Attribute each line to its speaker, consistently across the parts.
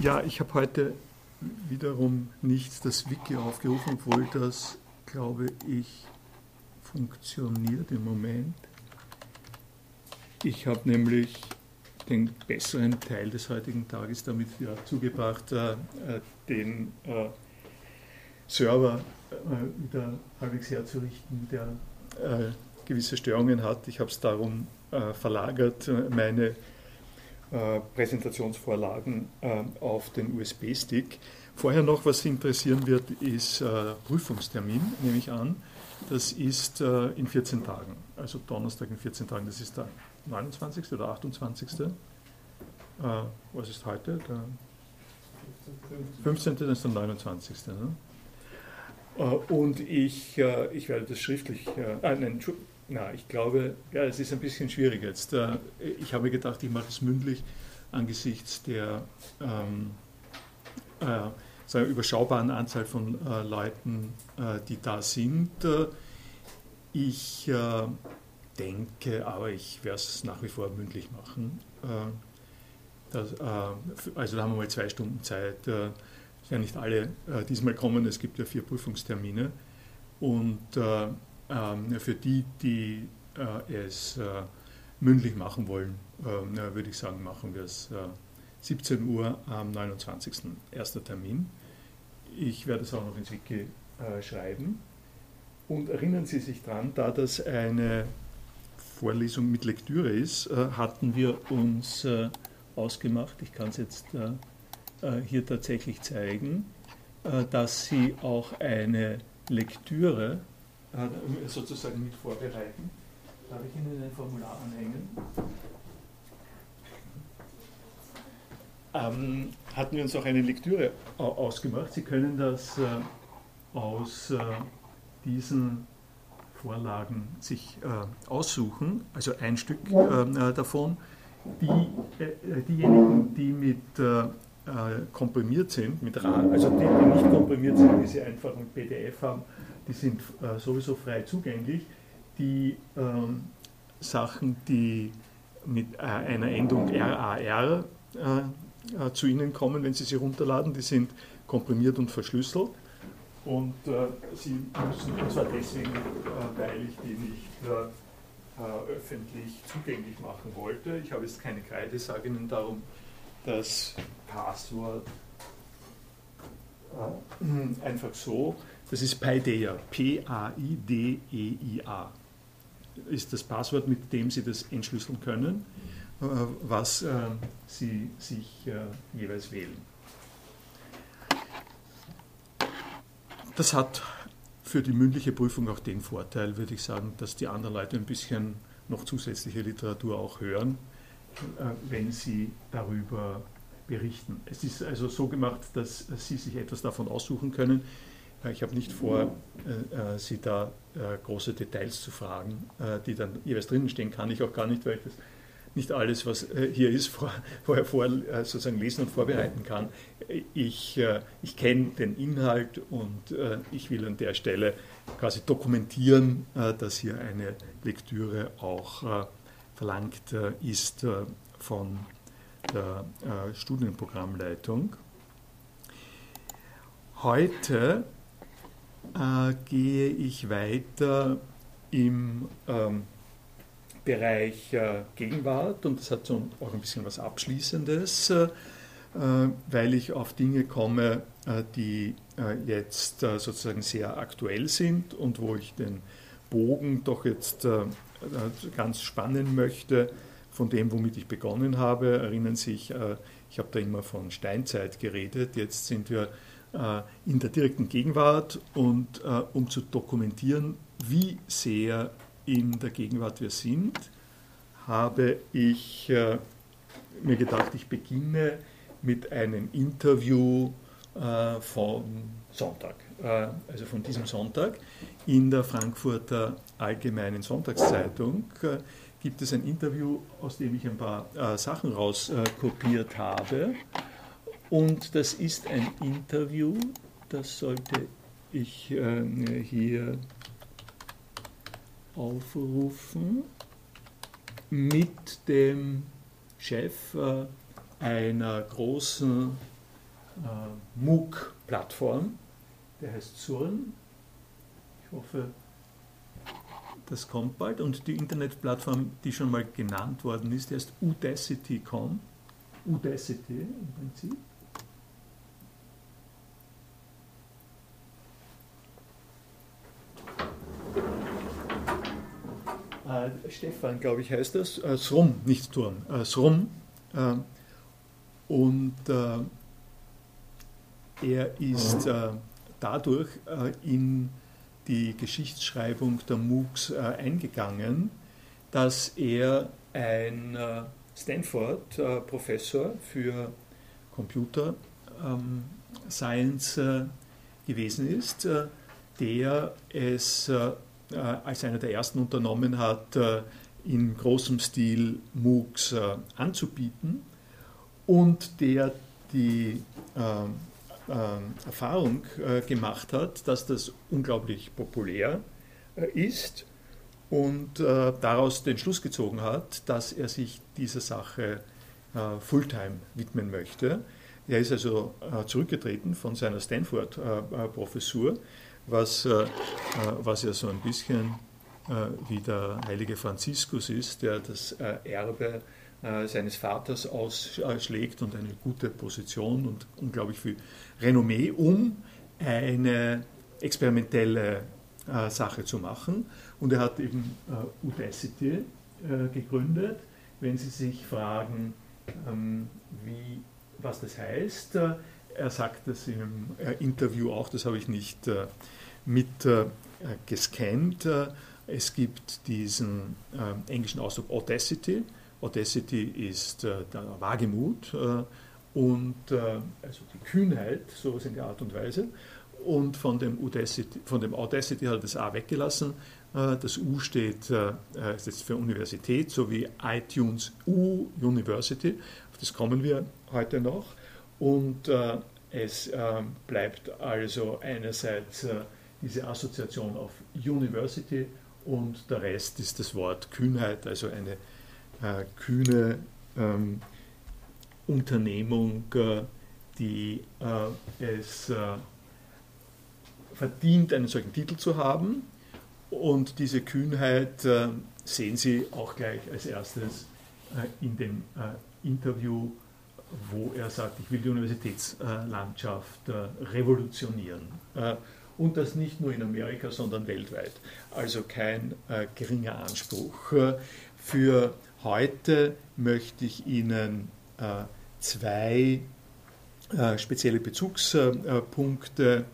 Speaker 1: Ja, ich habe heute wiederum nicht das Wiki aufgerufen, obwohl das, glaube ich, funktioniert im Moment. Ich habe nämlich den besseren Teil des heutigen Tages damit ja, zugebracht, äh, den äh, Server äh, wieder halbwegs herzurichten, der äh, gewisse Störungen hat. Ich habe es darum äh, verlagert, meine äh, Präsentationsvorlagen äh, auf den USB-Stick. Vorher noch, was Sie interessieren wird, ist äh, Prüfungstermin, nehme ich an. Das ist in 14 Tagen, also Donnerstag in 14 Tagen. Das ist der 29. oder 28. was ist heute? Der 15. das ist der 29. Ne? Und ich, ich werde das schriftlich, äh, nein, na, ich glaube, ja, es ist ein bisschen schwierig jetzt. Äh, ich habe gedacht, ich mache es mündlich angesichts der ähm, äh, sagen, überschaubaren Anzahl von äh, Leuten, äh, die da sind. Äh, ich äh, denke, aber ich werde es nach wie vor mündlich machen. Das, also da haben wir mal zwei Stunden Zeit. Es werden nicht alle diesmal kommen, es gibt ja vier Prüfungstermine. Und für die, die äh, es äh, mündlich machen wollen, äh, würde ich sagen, machen wir es 17 Uhr am 29. erster Termin. Ich werde es auch noch ins Wiki schreiben. Und erinnern Sie sich daran, da das eine Vorlesung mit Lektüre ist, hatten wir uns ausgemacht, ich kann es jetzt hier tatsächlich zeigen, dass Sie auch eine Lektüre äh, sozusagen mit vorbereiten. Darf ich Ihnen ein Formular anhängen? Ähm, hatten wir uns auch eine Lektüre ausgemacht. Sie können das äh, aus äh, diesen Vorlagen sich äh, aussuchen, also ein Stück äh, davon. Die, äh, diejenigen, die mit komprimiert sind, mit RAR, also die, die nicht komprimiert sind, die sie einfach mit PDF haben, die sind äh, sowieso frei zugänglich. Die ähm, Sachen, die mit äh, einer Endung RAR äh, äh, zu Ihnen kommen, wenn Sie sie runterladen, die sind komprimiert und verschlüsselt. Und äh, Sie müssen, und zwar deswegen, äh, weil ich die nicht öffentlich zugänglich machen wollte. Ich habe jetzt keine Kreide, sage Ihnen darum das Passwort einfach so das ist Paideia, P-A-I-D-E-I-A. Ist das Passwort, mit dem Sie das entschlüsseln können, äh, was äh, Sie sich äh, jeweils wählen. Das hat für die mündliche Prüfung auch den Vorteil, würde ich sagen, dass die anderen Leute ein bisschen noch zusätzliche Literatur auch hören, wenn sie darüber berichten. Es ist also so gemacht, dass Sie sich etwas davon aussuchen können. Ich habe nicht vor, äh, äh, Sie da äh, große Details zu fragen, die dann jeweils drinnen stehen, kann ich auch gar nicht, weil ich das nicht alles, was hier ist, vorher vor, sozusagen lesen und vorbereiten kann. Ich, ich kenne den Inhalt und ich will an der Stelle quasi dokumentieren, dass hier eine Lektüre auch verlangt ist von der Studienprogrammleitung. Heute äh, gehe ich weiter im ähm, Bereich äh, Gegenwart und das hat so auch ein bisschen was Abschließendes, äh, weil ich auf Dinge komme, äh, die äh, jetzt äh, sozusagen sehr aktuell sind und wo ich den Bogen doch jetzt ganz spannen möchte von dem, womit ich begonnen habe. Erinnern Sie sich, ich habe da immer von Steinzeit geredet, jetzt sind wir in der direkten Gegenwart und äh, um zu dokumentieren, wie sehr in der Gegenwart wir sind, habe ich äh, mir gedacht, ich beginne mit einem Interview von Sonntag, also von diesem Sonntag. In der Frankfurter Allgemeinen Sonntagszeitung gibt es ein Interview, aus dem ich ein paar Sachen rauskopiert habe. Und das ist ein Interview, das sollte ich äh, hier aufrufen, mit dem Chef äh, einer großen MOOC-Plattform, der heißt Surn. Ich hoffe, das kommt bald. Und die Internetplattform, die schon mal genannt worden ist, heißt Udacity.com. Udacity im Prinzip. Äh, Stefan, glaube ich, heißt das. Äh, Srum, nicht Turm. Äh, Srum. Äh, und äh, er ist äh, dadurch in die Geschichtsschreibung der MOOCs eingegangen, dass er ein Stanford-Professor für Computer ähm, Science gewesen ist, der es äh, als einer der ersten unternommen hat, äh, in großem Stil MOOCs äh, anzubieten und der die Erfahrung gemacht hat, dass das unglaublich populär ist und daraus den Schluss gezogen hat, dass er sich dieser Sache Fulltime widmen möchte. Er ist also zurückgetreten von seiner Stanford-Professur was, äh, was ja so ein bisschen äh, wie der heilige Franziskus ist, der das äh, Erbe seines Vaters ausschlägt und eine gute Position und unglaublich viel Renommee, um eine experimentelle Sache zu machen. Und er hat eben Udacity gegründet. Wenn Sie sich fragen, ähm, wie, was das heißt, er sagt das im Interview auch, das habe ich nicht mit äh, gescannt. Es gibt diesen äh, englischen Ausdruck Audacity. Audacity ist äh, der Wagemut und also die Kühnheit, sowas in der Art und Weise. Und von dem, Audacity, von dem Audacity hat er das A weggelassen. Das U steht jetzt für Universität, sowie iTunes U University. Auf das kommen wir heute noch. Und es bleibt also einerseits diese Assoziation auf University und der Rest ist das Wort Kühnheit, also eine äh, kühne ähm, Unternehmung, äh, die äh, es äh, verdient, einen solchen Titel zu haben. Und diese Kühnheit äh, sehen Sie auch gleich als erstes äh, in dem Interview, wo er sagt, ich will die Universitätslandschaft revolutionieren und das nicht nur in Amerika, sondern weltweit. Also kein äh, geringer Anspruch. Für heute möchte ich Ihnen äh, zwei äh, spezielle Bezugspunkte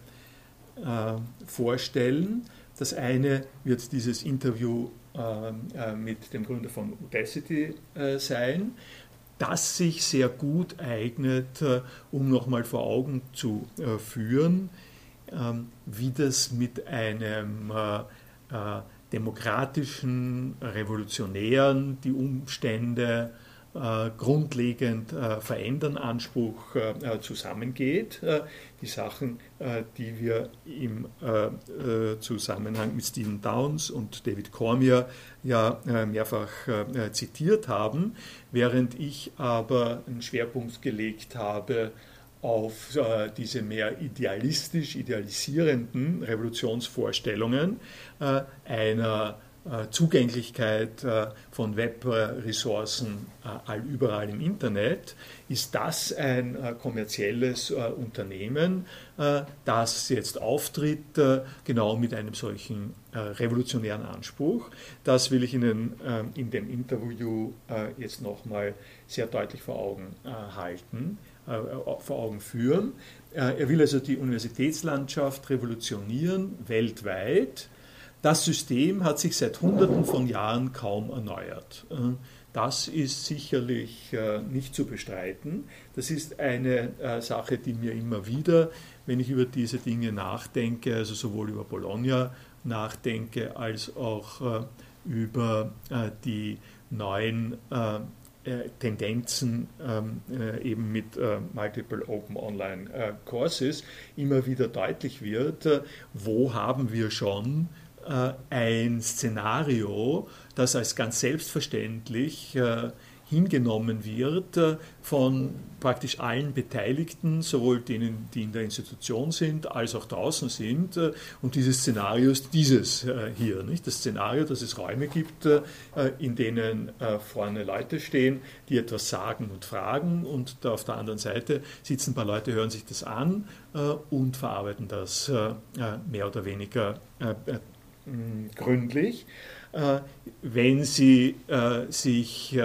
Speaker 1: äh, vorstellen. Das eine wird dieses Interview äh, mit dem Gründer von Udacity äh, sein das sich sehr gut eignet, um nochmal vor Augen zu führen, ähm, wie das mit einem äh, äh, demokratischen, revolutionären die Umstände äh, grundlegend äh, verändern Anspruch äh, zusammengeht. Äh, die Sachen, die wir im Zusammenhang mit Stephen Downs und David Cormier ja mehrfach zitiert haben, während ich aber einen Schwerpunkt gelegt habe auf äh, diese mehr idealistisch, idealisierenden Revolutionsvorstellungen äh, einer äh, Zugänglichkeit äh, von Webressourcen äh, allüberall im Internet, ist das ein äh, kommerzielles Unternehmen, das jetzt auftritt, genau mit einem solchen revolutionären Anspruch. Das will ich Ihnen in dem Interview jetzt nochmal sehr deutlich vor Augen halten. Äh, vor Augen führen. Äh, er will also die Universitätslandschaft revolutionieren weltweit. Das System hat sich seit Hunderten von Jahren kaum erneuert. Äh, das ist sicherlich nicht zu bestreiten. Das ist eine Sache, die mir immer wieder, wenn ich über diese Dinge nachdenke, also sowohl über Bologna nachdenke, als auch über die neuen äh, Tendenzen ähm, äh, eben mit äh, Multiple Open Online äh, Courses immer wieder deutlich wird, äh, wo haben wir schon äh, ein Szenario, das als ganz selbstverständlich hingenommen wird äh, von praktisch allen Beteiligten, sowohl denen, die in der Institution sind, als auch draußen sind. Äh, und dieses Szenario ist dieses äh, hier. Nicht? Das Szenario, dass es Räume gibt, in denen vorne Leute stehen, die etwas sagen und fragen und auf der anderen Seite sitzen ein paar Leute, hören sich das an und verarbeiten das mehr oder weniger gründlich. Wenn sie sich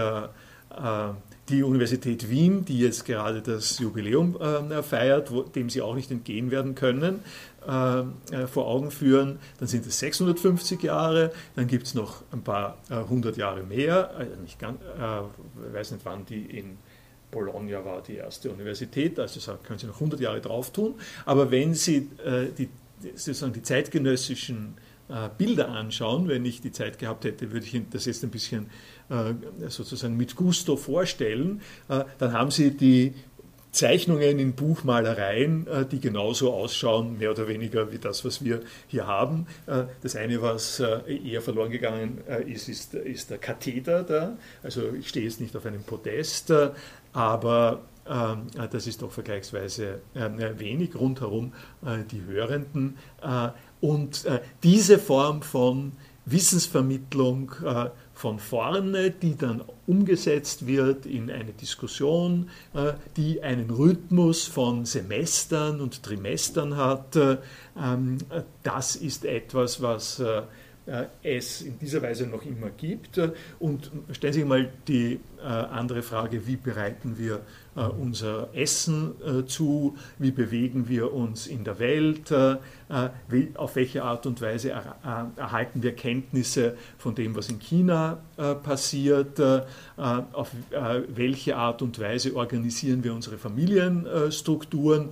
Speaker 1: äh, die Universität Wien, die jetzt gerade das Jubiläum äh, feiert, wo, dem sie auch nicht entgehen werden können, äh, äh vor Augen führen, dann sind es 650 Jahre, dann gibt es noch ein paar äh, hundert Jahre mehr, also nicht ich weiß nicht, wann die in Bologna war die erste Universität, also können Sie noch 100 Jahre drauf tun, aber wenn Sie die, sozusagen die zeitgenössischen Bilder anschauen, wenn ich die Zeit gehabt hätte, würde ich das jetzt ein bisschen äh, sozusagen mit Gusto vorstellen, äh, dann haben Sie die Zeichnungen in Buchmalereien, äh, die genauso ausschauen, mehr oder weniger wie das, was wir hier haben. Das eine, was eher verloren gegangen ist, ist, ist der Katheter da. Also ich stehe jetzt nicht auf einem Podest, aber das ist doch vergleichsweise wenig rundherum die Hörenden. Und diese Form von Wissensvermittlung von vorne, die dann umgesetzt wird in eine Diskussion, äh, die einen Rhythmus von Semestern und Trimestern hat. Äh, ähm, das ist etwas, was äh, es in dieser Weise noch immer gibt. Und stellen Sie sich mal die andere Frage, wie bereiten wir äh, unser Essen äh, zu, wie bewegen wir uns in der Welt, äh, auf welche Art und Weise erhalten wir Kenntnisse von dem, was in China passiert, auf welche Art und Weise organisieren wir unsere Familienstrukturen.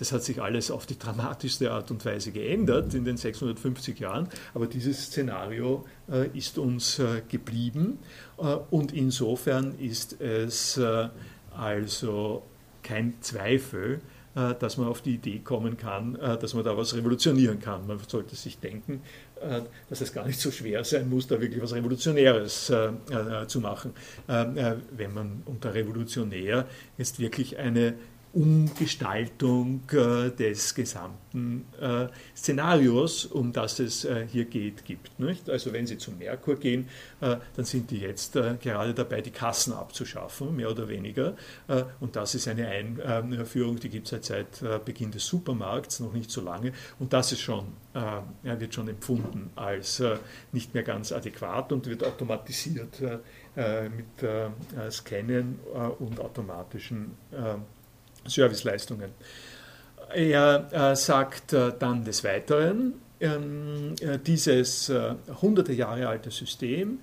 Speaker 1: Das hat sich alles auf die dramatischste Art und Weise geändert in den 650 Jahren, aber dieses Szenario ist uns geblieben und insofern ist es also kein Zweifel, äh, dass man auf die Idee kommen kann, äh, dass man da was revolutionieren kann. Man sollte sich denken, äh, dass es gar nicht so schwer sein muss, da wirklich was Revolutionäres zu machen, wenn man unter Revolutionär jetzt wirklich eine Umgestaltung äh, des gesamten äh, Szenarios, um das es äh, hier geht, gibt. Nicht? Also wenn Sie zum Merkur gehen, äh, dann sind die jetzt äh, gerade dabei, die Kassen abzuschaffen, mehr oder weniger. Äh, und das ist eine Einführung, die gibt es seit, seit Beginn des Supermarkts, noch nicht so lange. Und das ist schon, wird schon empfunden als nicht mehr ganz adäquat und wird automatisiert mit Scannen und automatischen Serviceleistungen. Er äh, sagt äh, dann des Weiteren, ähm, äh, dieses hunderte Jahre alte System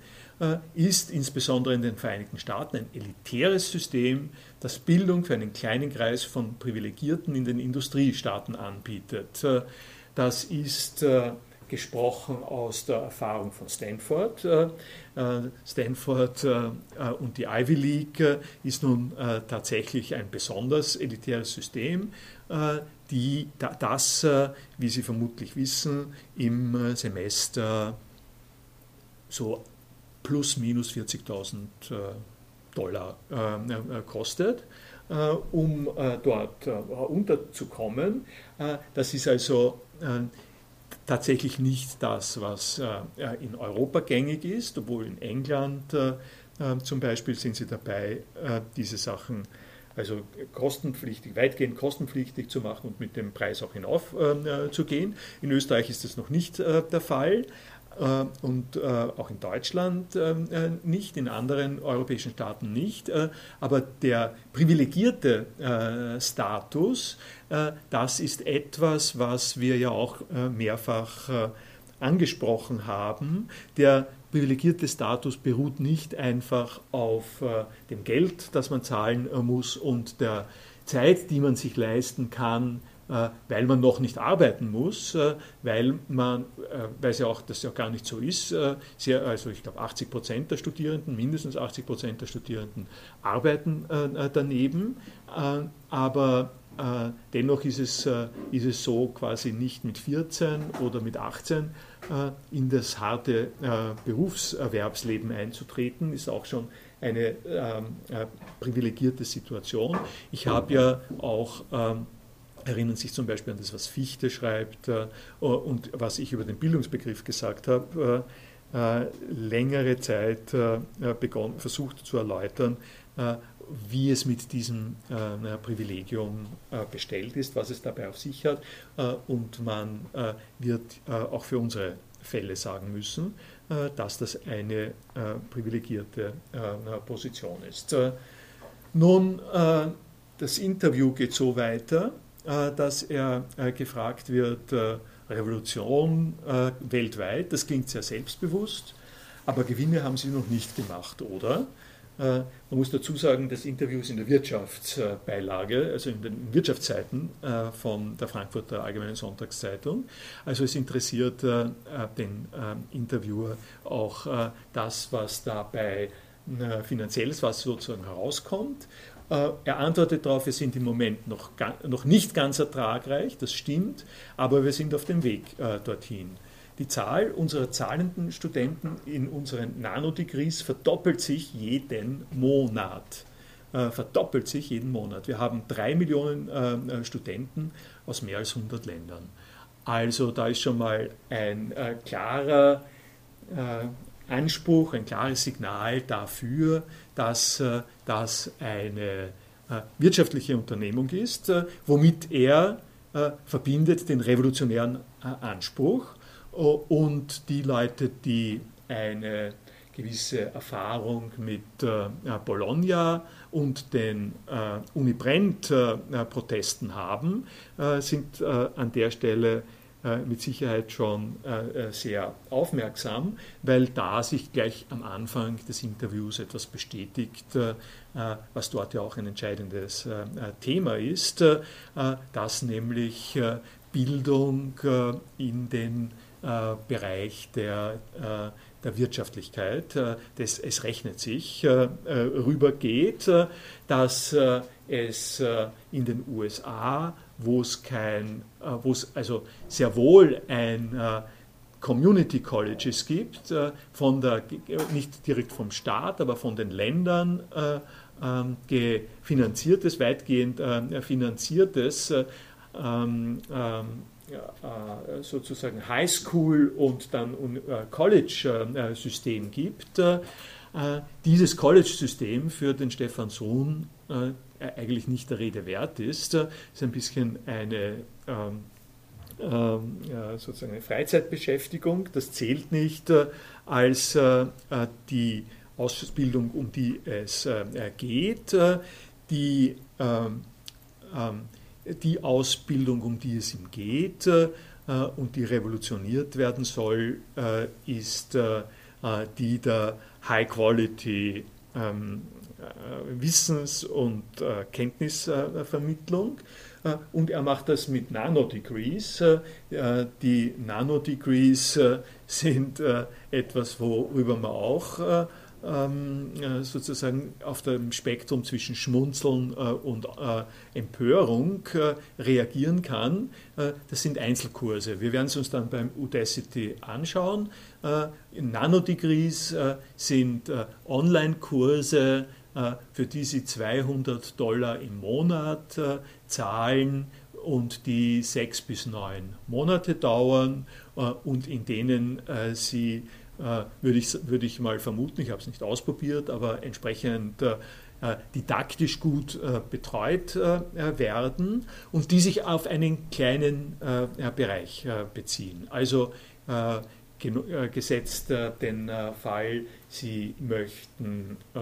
Speaker 1: ist insbesondere in den Vereinigten Staaten ein elitäres System, das Bildung für einen kleinen Kreis von Privilegierten in den Industriestaaten anbietet. Das ist gesprochen aus der Erfahrung von Stanford. Äh, äh, Stanford äh, und die Ivy League ist nun tatsächlich ein besonders elitäres System, die das, wie Sie vermutlich wissen, im Semester so plus minus 40.000 Dollar kostet. um dort unterzukommen. das ist also tatsächlich nicht das, was äh, in Europa gängig ist, obwohl in England äh, äh, zum Beispiel sind sie dabei, diese Sachen also kostenpflichtig, weitgehend kostenpflichtig zu machen und mit dem Preis auch hinauf zu gehen. In Österreich ist das noch nicht der Fall. Äh, und äh, auch in Deutschland äh, nicht, in anderen europäischen Staaten nicht. aber der privilegierte Status, das ist etwas, was wir ja auch mehrfach angesprochen haben. Der privilegierte Status beruht nicht einfach auf dem Geld, das man zahlen muss und der Zeit, die man sich leisten kann, äh, weil man noch nicht arbeiten muss, äh, weil man, äh, weil es ja auch, das ja gar nicht so ist, sehr, also ich glaube 80 Prozent der Studierenden, mindestens 80 Prozent der Studierenden arbeiten daneben, aber dennoch ist es, ist es so quasi nicht mit 14 oder mit 18 in das harte Berufserwerbsleben einzutreten, ist auch schon eine ähm, privilegierte Situation. Ich habe ja auch ähm, erinnern sich zum Beispiel an das, was Fichte schreibt äh, und was ich über den Bildungsbegriff gesagt habe, äh, längere Zeit äh, begonnen, versucht zu erläutern, wie es mit diesem Privilegium bestellt ist, was es dabei auf sich hat. und man wird auch für unsere Fälle sagen müssen, dass das eine privilegierte Position ist. nun, das Interview geht so weiter, äh, dass er äh, gefragt wird, äh, Revolution weltweit, das klingt sehr selbstbewusst, aber Gewinne haben sie noch nicht gemacht, oder? Man muss dazu sagen, das Interview ist in der Wirtschaftsbeilage, also in den Wirtschaftsseiten von der Frankfurter Allgemeinen Sonntagszeitung. Also es interessiert den Interviewer auch das, was dabei finanzielles, was sozusagen herauskommt. Äh, er antwortet darauf, wir sind im Moment noch, noch nicht ganz ertragreich, das stimmt, aber wir sind auf dem Weg äh, dorthin. Die Zahl unserer zahlenden Studenten in unseren Nanodegrees verdoppelt sich jeden Monat. Äh, verdoppelt sich jeden Monat. Wir haben drei Millionen Studenten aus mehr als 100 Ländern. Also da ist schon mal ein klarer Anspruch, ein klares Signal dafür, dass äh, das eine äh, wirtschaftliche Unternehmung ist, äh, womit er verbindet den revolutionären Anspruch und die Leute, die eine gewisse Erfahrung mit Bologna und den Uni Brent-Protesten haben, sind an der Stelle mit Sicherheit schon äh, äh, sehr aufmerksam, weil da sich gleich am Anfang des Interviews etwas bestätigt, was dort ja auch ein entscheidendes Thema ist, dass nämlich Bildung in den Bereich der, der Wirtschaftlichkeit, das, es rechnet sich, rübergeht, dass es in den USA wo es kein, äh, wo es also sehr wohl ein äh, Community Colleges gibt, äh, von der, nicht direkt vom Staat, aber von den Ländern ähm, finanziertes, weitgehend finanziertes ähm, ähm, sozusagen High School und dann College-System gibt. Dieses College-System für den Stefan Sohn eigentlich nicht der Rede wert ist. Es ist ein bisschen eine ähm, ja, sozusagen eine Freizeitbeschäftigung. Das zählt nicht äh, als äh, die Ausbildung, um die es äh, geht. Äh, die, ähm, ähm, die Ausbildung, um die es ihm geht äh, und die revolutioniert werden soll, äh, ist die der High Quality ähm, äh, Wissens- und äh, Kenntnisvermittlung. Äh, und er macht das mit Nanodegrees. Die Nanodegrees sind etwas, worüber man auch ähm, sozusagen auf dem Spektrum zwischen Schmunzeln und Empörung reagieren kann. Das sind Einzelkurse. Wir werden es uns dann beim Udacity anschauen. Nanodegrees sind Online-Kurse, äh, für die sie 200 Dollar im Monat äh, zahlen und die sechs bis neun Monate dauern äh, und in denen sie, würde ich, würde ich mal vermuten, ich habe es nicht ausprobiert, aber entsprechend didaktisch gut betreut werden und die sich auf einen kleinen Bereich beziehen. Also gesetzt den Fall, Sie möchten äh,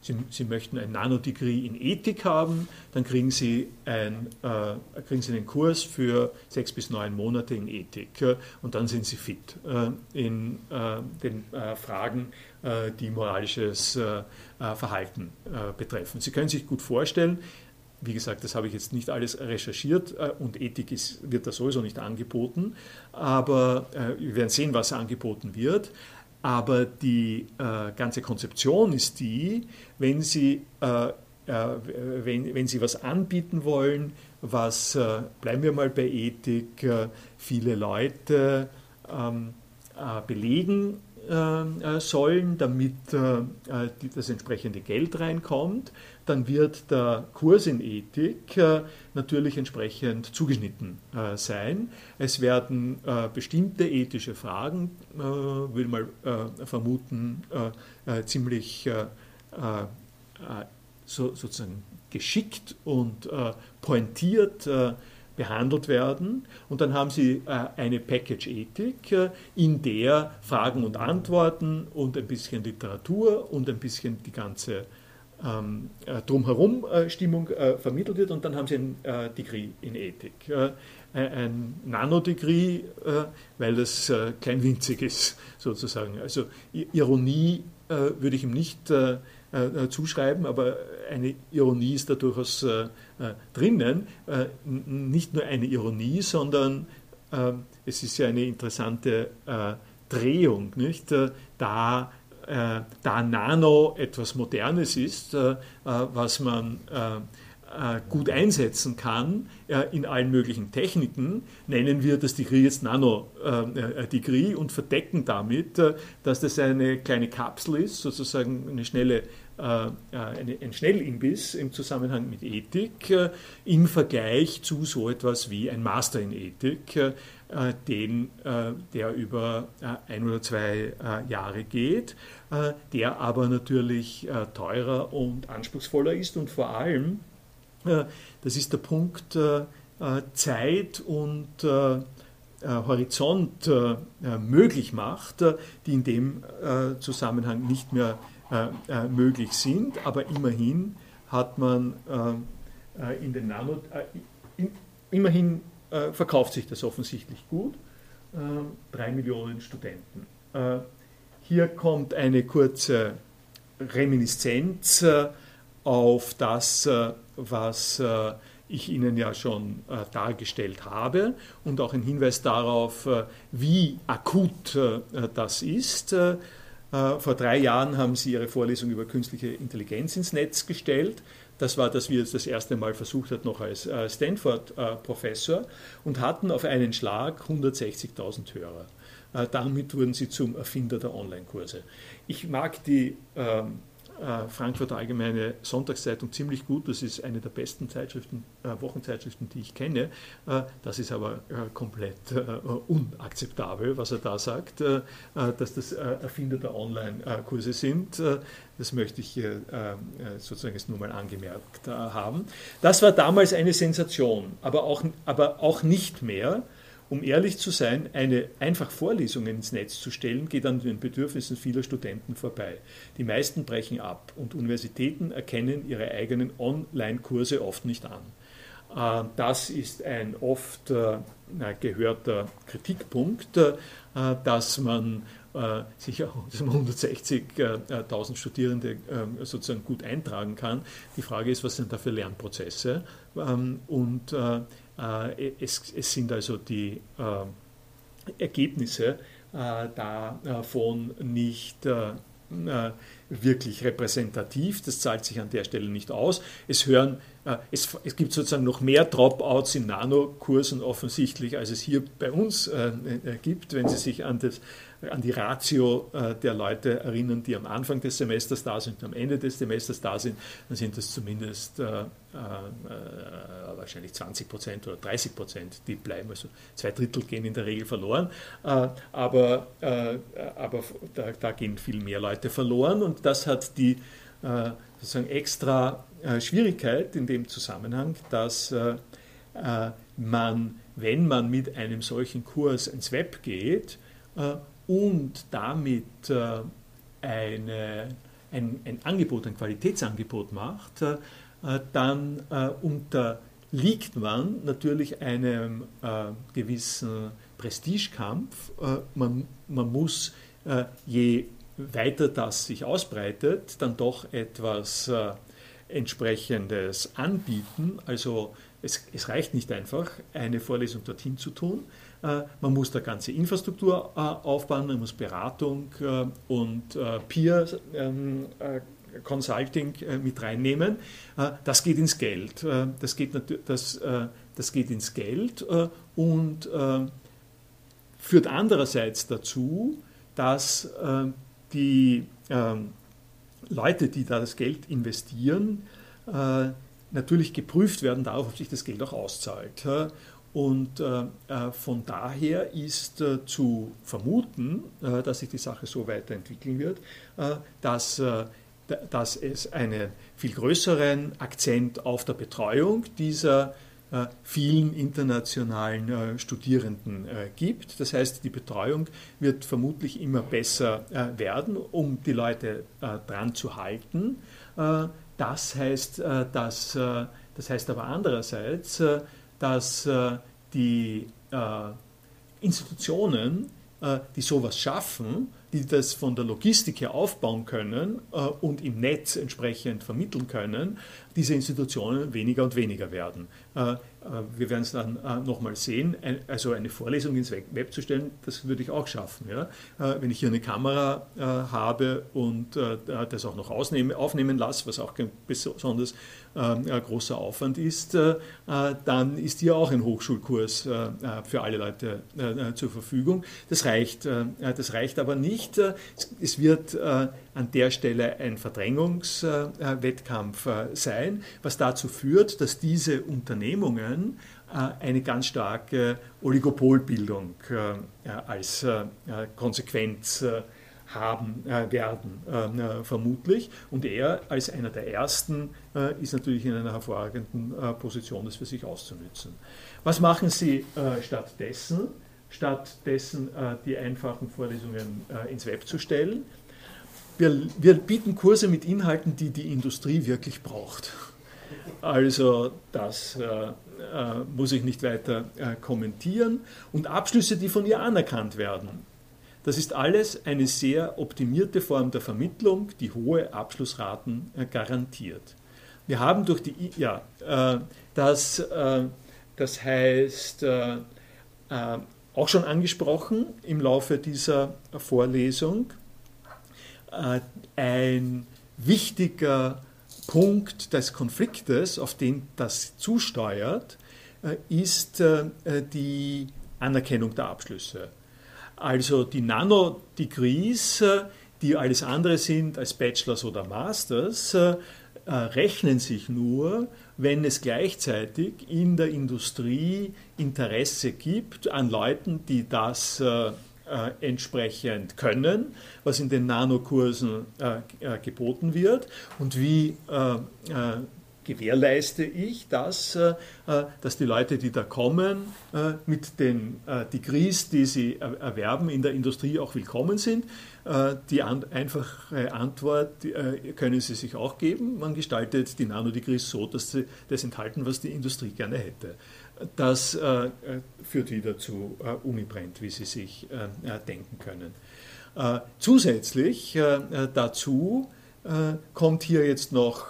Speaker 1: Sie, Sie, möchten ein Nanodegree in Ethik haben, dann kriegen Sie, ein, äh, kriegen Sie einen Kurs für sechs bis neun Monate in Ethik äh, und dann sind Sie fit äh, in äh, den äh, Fragen, die moralisches Verhalten betreffen. Sie können sich gut vorstellen, wie gesagt, das habe ich jetzt nicht alles recherchiert und Ethik ist, wird da sowieso nicht angeboten, aber wir werden sehen, was angeboten wird. Aber die äh, ganze Konzeption ist die, wenn Sie, äh, äh, wenn, wenn Sie was anbieten wollen, was, äh, bleiben wir mal bei Ethik, äh, viele Leute ähm, äh, belegen sollen, damit das entsprechende Geld reinkommt. Dann wird der Kurs in Ethik natürlich entsprechend zugeschnitten sein. Es werden bestimmte ethische Fragen, will mal vermuten, ziemlich so, sozusagen geschickt und pointiert behandelt werden. Und dann haben sie äh, eine Package-Ethik, äh, in der Fragen und Antworten und ein bisschen Literatur und ein bisschen die ganze ähm, äh, drumherum Stimmung vermittelt wird. Und dann haben sie ein Degree in Ethik. ein Nanodegree, weil das kleinwinzig ist, sozusagen. Also Ironie würde ich ihm nicht zuschreiben, aber eine Ironie ist da durchaus äh, äh, drinnen. Äh, nicht nur eine Ironie, sondern ähm, es ist ja eine interessante äh, Drehung, nicht? Äh, da, äh, da Nano etwas Modernes ist, was man gut einsetzen kann in allen möglichen Techniken, nennen wir das Degree jetzt Nano-Degree und verdecken damit, dass das eine kleine Kapsel ist, sozusagen eine schnelle äh, äh, ein Schnellimbiss im Zusammenhang mit Ethik äh, im Vergleich zu so etwas wie ein Master in Ethik, den, der über ein oder zwei Jahre geht, der aber natürlich teurer und anspruchsvoller ist und vor allem, das ist der Punkt, Zeit und Horizont möglich macht, die in dem Zusammenhang nicht mehr äh, äh, möglich sind, aber immerhin hat man äh, in den Nano, in, immerhin verkauft sich das offensichtlich gut, drei Millionen Studenten. hier kommt eine kurze Reminiszenz auf das, was ich Ihnen ja schon äh, dargestellt habe und auch ein Hinweis darauf, äh, wie akut äh, das ist. Äh, vor drei Jahren haben sie ihre Vorlesung über künstliche Intelligenz ins Netz gestellt. Das war, dass wir es das erste Mal versucht hat, noch als äh, Stanford-Professor und hatten auf einen Schlag 160.000 Hörer. Äh, damit wurden sie zum Erfinder der Online-Kurse. Ich mag die ähm, äh, Frankfurter Allgemeine Sonntagszeitung ziemlich gut. Das ist eine der besten Zeitschriften, äh, Wochenzeitschriften, die ich kenne. Äh, das ist aber komplett unakzeptabel, was er da sagt, dass das Erfinder der Online-Kurse sind. Das möchte ich sozusagen jetzt nur mal angemerkt haben. Das war damals eine Sensation, aber auch, aber auch nicht mehr um ehrlich zu sein, eine einfach Vorlesungen ins Netz zu stellen, geht an den Bedürfnissen vieler Studenten vorbei. Die meisten brechen ab und Universitäten erkennen ihre eigenen Online-Kurse oft nicht an. Äh, das ist ein oft äh, gehörter Kritikpunkt, äh, dass man sich auch 160.000 Studierende ähm, sozusagen gut eintragen kann. Die Frage ist, was sind da für Lernprozesse? Ähm, und es, es, sind also die äh, Ergebnisse äh, davon nicht wirklich repräsentativ. Das zahlt sich an der Stelle nicht aus. Es, hören, es, es gibt sozusagen noch mehr Dropouts in Nanokursen offensichtlich, als es hier bei uns gibt, wenn Sie sich an das an die Ratio äh, der Leute erinnern, die am Anfang des Semesters da sind, am Ende des Semesters da sind, dann sind das zumindest äh, äh, wahrscheinlich 20 Prozent oder 30 Prozent, die bleiben. Also zwei Drittel gehen in der Regel verloren, aber, aber da, da, gehen viel mehr Leute verloren und das hat die sozusagen extra Schwierigkeit in dem Zusammenhang, dass man, wenn man mit einem solchen Kurs ins Web geht, und damit äh, eine, ein, ein, Angebot, ein Qualitätsangebot macht, äh, dann äh, unterliegt man natürlich einem gewissen Prestigekampf. Man, man muss, je weiter das sich ausbreitet, dann doch etwas entsprechendes anbieten. Also es, es reicht nicht einfach, eine Vorlesung dorthin zu tun, man muss da ganze Infrastruktur äh, aufbauen, man muss Beratung äh, und Peer ähm, Consulting mit reinnehmen. Das geht ins Geld. Das geht, das, das geht ins Geld und führt andererseits dazu, dass die ähm, Leute, die da das Geld investieren, natürlich geprüft werden darauf, ob sich das Geld auch auszahlt. Und äh, äh, von daher ist äh, zu vermuten, dass sich die Sache so weiterentwickeln wird, dass, dass es einen viel größeren Akzent auf der Betreuung dieser vielen internationalen Studierenden gibt. Das heißt, die Betreuung wird vermutlich immer besser werden, um die Leute dran zu halten. Das heißt, dass, das heißt aber andererseits, dass äh, die äh, Institutionen, äh, die sowas schaffen, die das von der Logistik her aufbauen können äh, und im Netz entsprechend vermitteln können, diese Institutionen weniger und weniger werden. Wir werden es dann nochmal sehen. Also eine Vorlesung ins Web zu stellen, das würde ich auch schaffen. Ja? Wenn ich hier eine Kamera habe und das auch noch aufnehmen lasse, was auch besonders großer Aufwand ist, dann ist hier auch ein Hochschulkurs für alle Leute zur Verfügung. Das reicht, das reicht aber nicht. Es wird an der Stelle ein Verdrängungswettkampf sein, was dazu führt, dass diese Unternehmungen äh, eine ganz starke Oligopolbildung äh, als äh, Konsequenz haben werden, vermutlich. Und er als einer der Ersten ist natürlich in einer hervorragenden Position, das für sich auszunützen. Was machen Sie stattdessen? Stattdessen die einfachen Vorlesungen ins Web zu stellen. Wir, wir bieten Kurse mit Inhalten, die die Industrie wirklich braucht. Also das äh, äh, muss ich nicht weiter äh, kommentieren. Und Abschlüsse, die von ihr anerkannt werden. Das ist alles eine sehr optimierte Form der Vermittlung, die hohe Abschlussraten äh, garantiert. Wir haben durch die, ja, äh, das, äh, das heißt, auch schon angesprochen im Laufe dieser Vorlesung, ein wichtiger Punkt des Konfliktes, auf den das zusteuert, ist die Anerkennung der Abschlüsse. Also die Nanodegrees, äh, die alles andere sind als Bachelors oder Masters, rechnen sich nur, wenn es gleichzeitig in der Industrie Interesse gibt an Leuten, die das äh, entsprechend können, was in den Nanokursen äh, äh, geboten wird. Und wie äh, äh, gewährleiste ich das, äh, dass die Leute, die da kommen, mit den Degrees, die sie erwerben, in der Industrie auch willkommen sind. Die einfache Antwort können sie sich auch geben. Man gestaltet die Nanodegrees so, dass sie das enthalten, was die Industrie gerne hätte das äh, führt wieder zu äh, Unibrennt, wie Sie sich äh, denken können. Äh, zusätzlich äh, dazu äh, kommt hier jetzt noch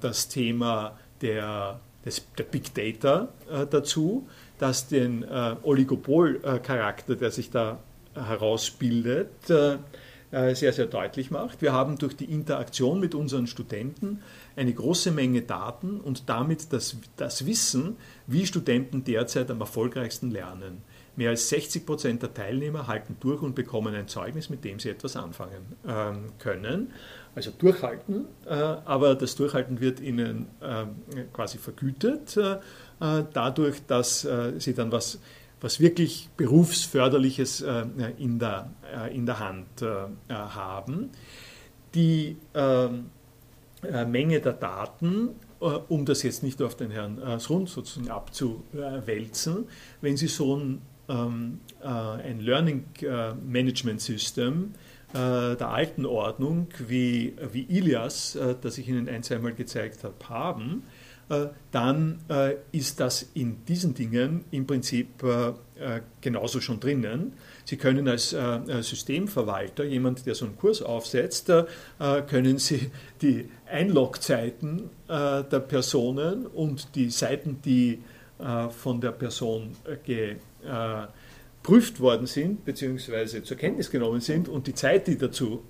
Speaker 1: das Thema der, des, der Big Data dazu, das den Oligopolcharakter, der sich da herausbildet, sehr, sehr deutlich macht. Wir haben durch die Interaktion mit unseren Studenten eine große Menge Daten und damit das, das Wissen, wie Studenten derzeit am erfolgreichsten lernen. Mehr als 60 Prozent der Teilnehmer halten durch und bekommen ein Zeugnis, mit dem sie etwas anfangen ähm, können. Also durchhalten, äh, aber das Durchhalten wird ihnen äh, quasi vergütet, äh, dadurch, dass äh, sie dann was, was wirklich Berufsförderliches äh, in, der, äh, in der Hand haben. Die ähm, äh, Menge der Daten, äh, um das jetzt nicht auf den Herrn äh, Srund sozusagen abzuwälzen, wenn Sie so ein, ähm, ein Learning Management System der alten Ordnung wie, wie Ilias, das ich Ihnen ein, zweimal gezeigt habe, haben, dann ist das in diesen Dingen im Prinzip genauso schon drinnen. Sie können als äh, Systemverwalter, jemand, der so einen Kurs aufsetzt, äh, können Sie die Einlogzeiten äh, der Personen und die Seiten, die von der Person geprüft worden sind, beziehungsweise zur Kenntnis genommen sind und die Zeit, die dazu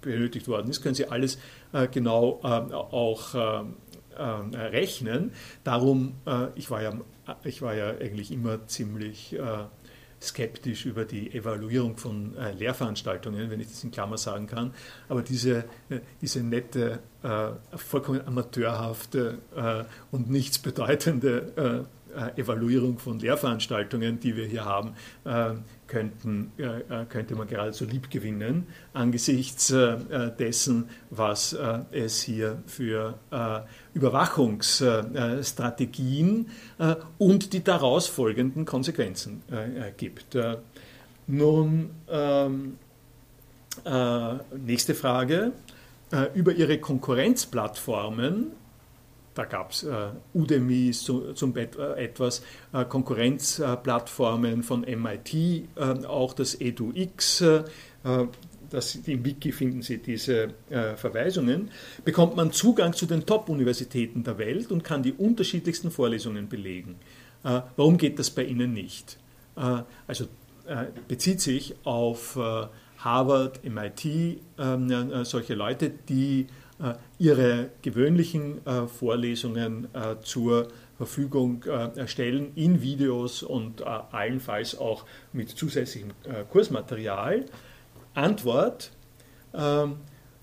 Speaker 1: benötigt worden ist, können Sie alles genau auch rechnen. Darum, ich war ja, ich war ja eigentlich immer ziemlich skeptisch über die Evaluierung von äh, Lehrveranstaltungen, wenn ich das in Klammer sagen kann. Aber diese, äh, diese nette, äh, vollkommen amateurhafte äh, und nichts bedeutende äh, Evaluierung von Lehrveranstaltungen, die wir hier haben, äh, könnten, äh, könnte man geradezu lieb gewinnen angesichts dessen, was es hier für Überwachungsstrategien und die daraus folgenden Konsequenzen gibt. Nun, ähm, nächste Frage. Über Ihre Konkurrenzplattformen da gab es äh, Udemy so, zum Bet äh, etwas, äh, Konkurrenzplattformen von MIT, äh, auch das EduX, äh, das, im Wiki finden Sie diese äh, Verweisungen, bekommt man Zugang zu den Top-Universitäten der Welt und kann die unterschiedlichsten Vorlesungen belegen. warum geht das bei Ihnen nicht? also bezieht sich auf Harvard, MIT, ähm, solche Leute, die ihre gewöhnlichen äh, Vorlesungen äh, zur Verfügung stellen in Videos und allenfalls auch mit zusätzlichem Kursmaterial. Antwort, ähm,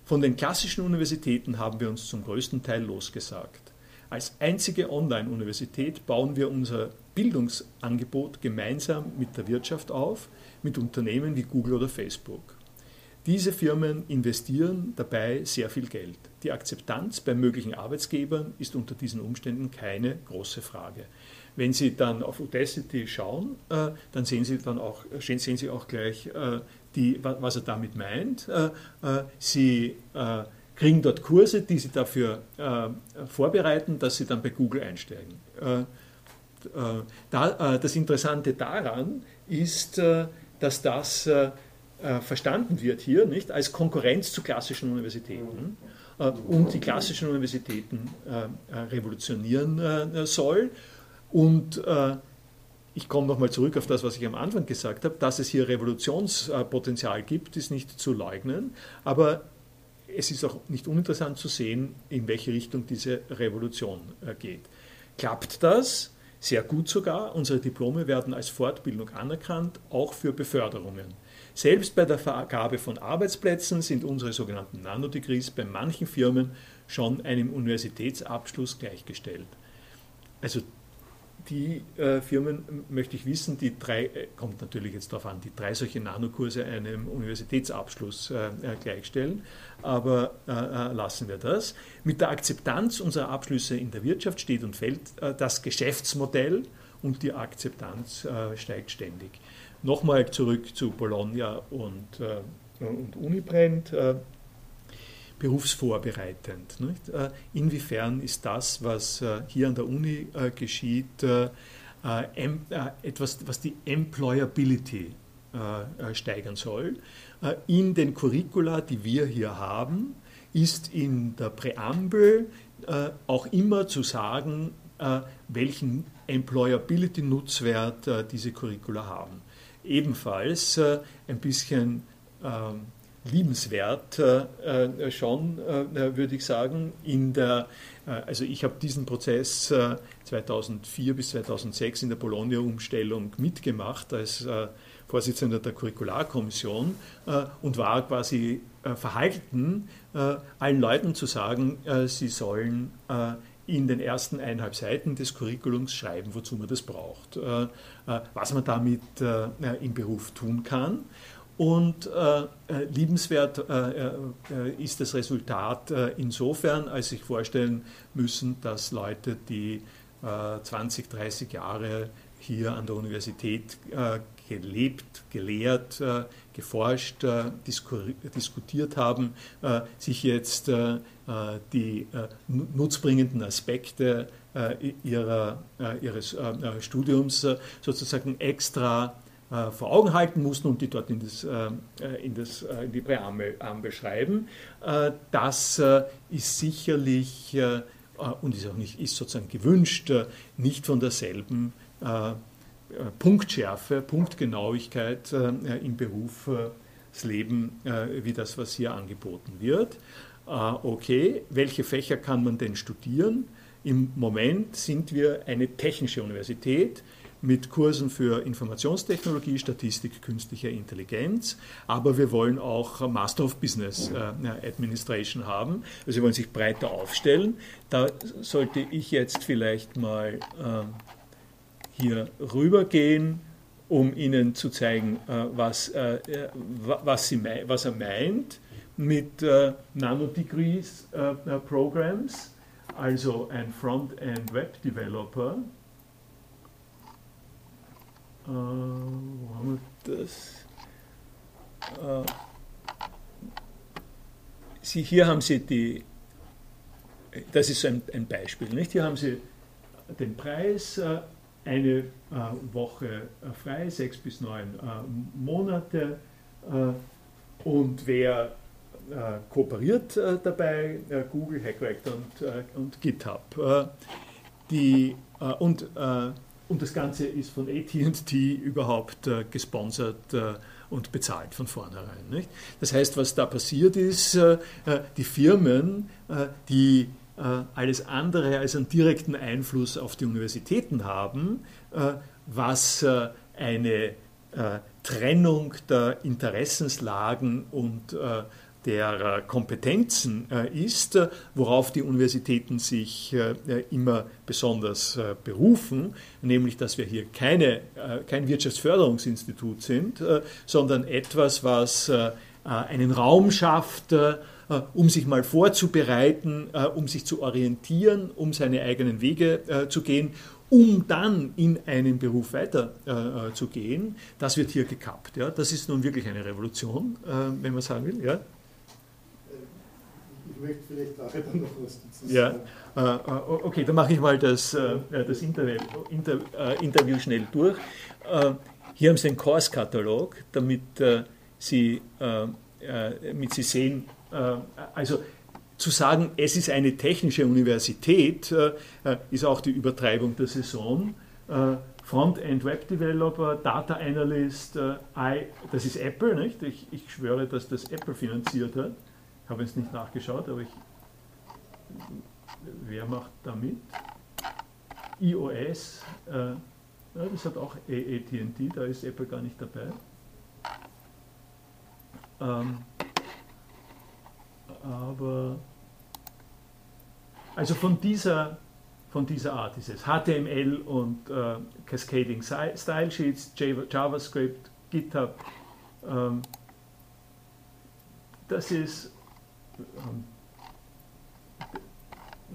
Speaker 1: von den klassischen Universitäten haben wir uns zum größten Teil losgesagt. Als einzige Online-Universität bauen wir unser Bildungsangebot gemeinsam mit der Wirtschaft auf, mit Unternehmen wie Google oder Facebook. Diese Firmen investieren dabei sehr viel Geld. Die Akzeptanz bei möglichen Arbeitsgebern ist unter diesen Umständen keine große Frage. Wenn Sie dann auf Udacity schauen, äh, dann sehen Sie dann auch, sehen Sie auch gleich, äh, die, was er damit meint. Äh, Sie kriegen dort Kurse, die Sie dafür vorbereiten, dass Sie dann bei Google einsteigen. das Interessante daran ist, dass das äh, verstanden wird hier, nicht, als Konkurrenz zu klassischen Universitäten äh, und die klassischen Universitäten äh, revolutionieren soll. Und ich komme nochmal zurück auf das, was ich am Anfang gesagt habe, dass es hier Revolutionspotenzial gibt, ist nicht zu leugnen, aber es ist auch nicht uninteressant zu sehen, in welche Richtung diese Revolution geht. Klappt das? Sehr gut sogar. Unsere Diplome werden als Fortbildung anerkannt, auch für Beförderungen. Selbst bei der Vergabe von Arbeitsplätzen sind unsere sogenannten Nanodegrees bei manchen Firmen schon einem Universitätsabschluss gleichgestellt. Also die äh, Firmen, möchte ich wissen, die drei, äh, kommt natürlich jetzt darauf an, die drei solche Nanokurse einem Universitätsabschluss äh, äh gleichstellen, aber äh, äh, lassen wir das. Mit der Akzeptanz unserer Abschlüsse in der Wirtschaft steht und fällt das Geschäftsmodell und die Akzeptanz steigt ständig. Nochmal zurück zu Bologna und, äh, und Unibrand. Äh, berufsvorbereitend. Nicht? Äh, inwiefern ist das, was äh, hier an der Uni äh, geschieht, etwas, was die Employability steigern soll? in den Curricula, die wir hier haben, ist in der Präambel auch immer zu sagen, welchen Employability-Nutzwert diese Curricula haben ebenfalls äh, ein bisschen ähm, liebenswert äh, schon, äh, würde ich sagen. In der, also ich habe diesen Prozess 2004 bis 2006 in der Bologna-Umstellung mitgemacht als Vorsitzender der Curricularkommission und war quasi verhalten, allen Leuten zu sagen, sie sollen in den ersten eineinhalb Seiten des Curriculums schreiben, wozu man das braucht, äh, äh, was man damit äh, im Beruf tun kann. Und liebenswert ist das Resultat insofern, als sich vorstellen müssen, dass Leute, die 20, 30 Jahre hier an der Universität gelebt, gelehrt, geforscht, diskutiert haben, sich jetzt äh, die äh, nutzbringenden Aspekte äh, ihrer, ihres Studiums sozusagen extra vor Augen halten mussten und die dort in, das, in, das, in die Präambel schreiben. Das ist sicherlich und ist auch nicht ist sozusagen gewünscht, nicht von derselben Punktschärfe, Punktgenauigkeit im Berufsleben wie das, was hier angeboten wird. Okay, welche Fächer kann man denn studieren? Im Moment sind wir eine technische Universität. mit Kursen für Informationstechnologie, Statistik, künstliche Intelligenz, aber wir wollen auch Master of Business äh, Administration haben. Also sie wollen sich breiter aufstellen. Da sollte ich jetzt vielleicht mal äh, hier rübergehen, um Ihnen zu zeigen, äh, was, äh, äh, was, sie, was er meint mit äh, Nanodegrees Programs, also ein Frontend Web Developer äh, wo haben wir das? Äh, Sie, hier haben Sie die, das ist ein, ein Beispiel, nicht? Hier haben Sie den Preis, äh, eine äh, Woche äh, frei, sechs bis neun Monate und wer kooperiert dabei, Google, HackRect und, und GitHub. die, und und das Ganze ist von ATT überhaupt äh, gesponsert äh, und bezahlt von vornherein. Nicht? Das heißt, was da passiert ist, äh, äh die Firmen, äh, die äh, alles andere als einen direkten Einfluss auf die Universitäten haben, was eine Trennung der Interessenslagen und der äh, Kompetenzen äh, ist, äh, worauf die Universitäten sich immer besonders berufen, nämlich dass wir hier keine, kein Wirtschaftsförderungsinstitut sind, sondern etwas, was einen Raum schafft, um sich mal vorzubereiten, um sich zu orientieren, um seine eigenen Wege zu gehen um dann in einen Beruf weiterzugehen, äh, das wird hier gekappt. Ja? Das ist nun wirklich eine Revolution, äh, wenn man sagen will. Ja?
Speaker 2: Ich möchte vielleicht nachher dann noch was
Speaker 1: dazu sagen. Ja, äh, okay, dann mache ich mal das, äh, das Interview, Inter, äh, Interview schnell durch. Äh, hier haben Sie den Kurskatalog, damit äh, Sie, äh, damit Sie sehen, also zu sagen, es ist eine technische Universität, ist auch die Übertreibung der Saison. Frontend Web Developer, Data Analyst, I, das ist Apple, nicht? Ich, ich schwöre, dass das Apple finanziert hat. Ich habe jetzt nicht nachgeschaut, aber ich, wer macht da mit? iOS, äh, das hat auch AT&T, da ist Apple gar nicht dabei. Ähm, aber also von dieser, von dieser Art ist es. HTML und äh, Cascading Style Sheets, JavaScript, GitHub. Ähm, das ist ähm,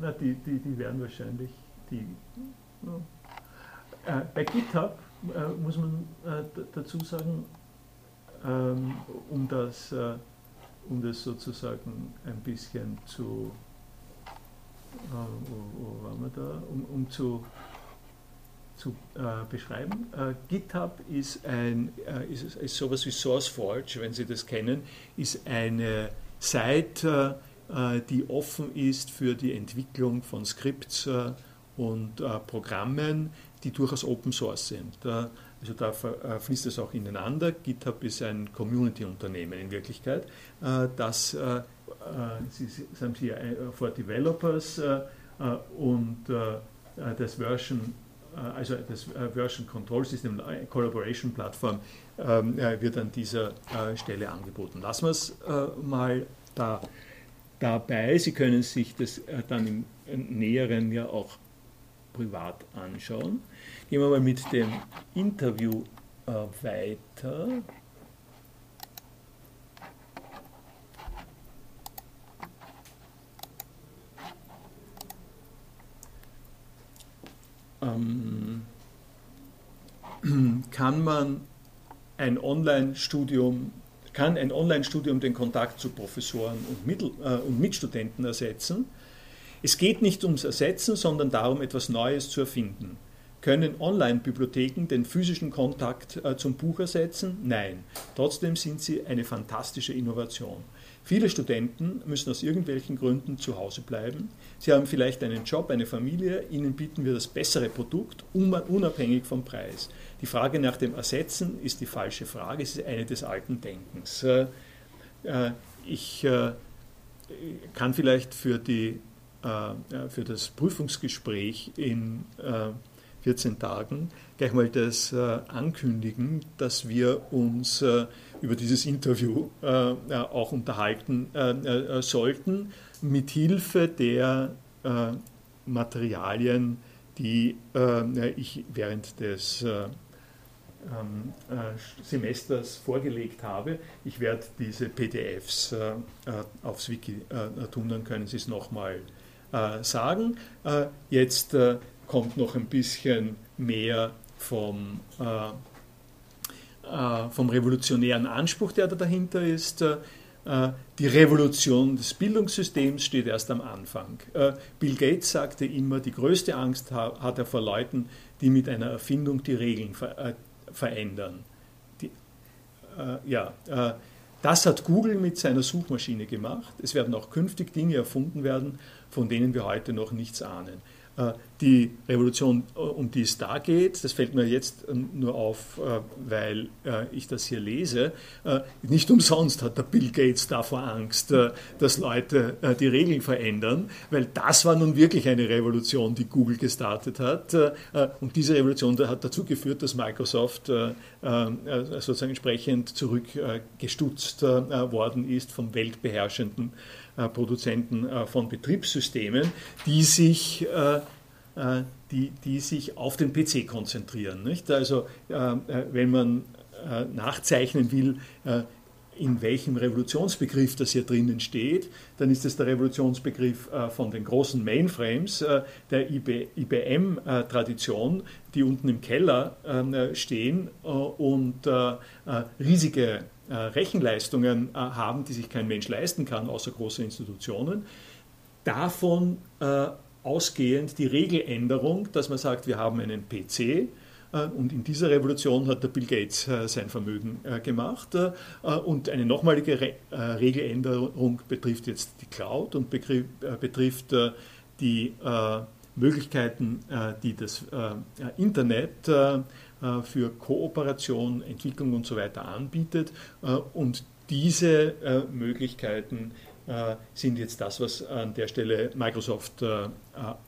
Speaker 1: na, die, die, die werden wahrscheinlich die. Ja. Äh, bei GitHub äh, muss man äh, dazu sagen, ähm, um, das, äh, um das sozusagen ein bisschen zu, äh, wo, wo waren wir da, um, um zu, zu äh, beschreiben. GitHub ist, ein, ist, ist sowas wie SourceForge, wenn Sie das kennen, ist eine Seite, äh, die offen ist für die Entwicklung von Skripts äh, und äh, Programmen, die durchaus Open Source sind. Also da fließt es auch ineinander. GitHub ist ein Community-Unternehmen in Wirklichkeit. Das Sie, haben hier for Developers und das Version also das Version Control System, Collaboration Plattform, ähm, wird an dieser Stelle angeboten. Lassen wir es mal da dabei. Sie können sich das äh, dann im Näheren ja auch privat anschauen. Gehen wir mal mit dem Interview äh, weiter. Ähm, kann man ein Online-Studium kann ein Online-Studium den Kontakt zu Professoren und, Mittel, äh, und Mitstudenten ersetzen. Es geht nicht ums Ersetzen, sondern darum, etwas Neues zu erfinden. Können Online-Bibliotheken den physischen Kontakt äh, zum Buch ersetzen? Nein. Trotzdem sind sie eine fantastische Innovation. Viele Studenten müssen aus irgendwelchen Gründen zu Hause bleiben. Sie haben vielleicht einen Job, eine Familie, ihnen bieten wir das bessere Produkt, unabhängig vom Preis. Die Frage nach dem Ersetzen ist die falsche Frage, es ist eine des alten Denkens. Äh, äh, ich kann vielleicht für, die, für das Prüfungsgespräch in 14 Tagen gleich mal das äh, ankündigen, dass wir uns äh, über dieses Interview äh, auch unterhalten sollten, mit Hilfe der Materialien, die ich während des ähm, Semesters vorgelegt habe. Ich werde diese PDFs aufs Wiki tun, dann können Sie es nochmal sagen. Jetzt kommt noch ein bisschen mehr vom, äh, äh, vom revolutionären Anspruch, der da dahinter ist. Äh, die Revolution des Bildungssystems steht erst am Anfang. Äh, Bill Gates sagte immer, die größte Angst hat er vor Leuten, die mit einer Erfindung die Regeln ver äh, verändern. Die, äh, ja, das hat Google mit seiner Suchmaschine gemacht. Es werden auch künftig Dinge erfunden werden, von denen wir heute noch nichts ahnen. Äh, die Revolution, äh, um die es da geht, das fällt mir jetzt ähm, nur auf, äh, weil ich das hier lese, nicht umsonst hat der Bill Gates davor Angst, dass Leute die Regeln verändern, weil das war nun wirklich eine Revolution, die Google gestartet hat. Und diese Revolution hat dazu geführt, dass Microsoft sozusagen entsprechend zurückgestutzt worden ist vom weltbeherrschenden Produzenten äh, von Betriebssystemen, die sich, äh, die, die sich auf den PC konzentrieren. Nicht? Also wenn man nachzeichnen will, in welchem Revolutionsbegriff das hier drinnen steht, dann ist es der Revolutionsbegriff von den großen Mainframes der IBM-Tradition, die unten im Keller stehen und riesige äh, Rechenleistungen äh, haben, die sich kein Mensch leisten kann, außer große Institutionen. Davon äh, ausgehend die Regeländerung, dass man sagt, wir haben einen PC, und in dieser Revolution hat der Bill Gates sein Vermögen gemacht. Und eine nochmalige Regeländerung betrifft jetzt die Cloud und betrifft die Möglichkeiten, die das Internet äh, für Kooperation, Entwicklung und so weiter anbietet. Äh, und diese äh, Möglichkeiten sind jetzt das, was an der Stelle Microsoft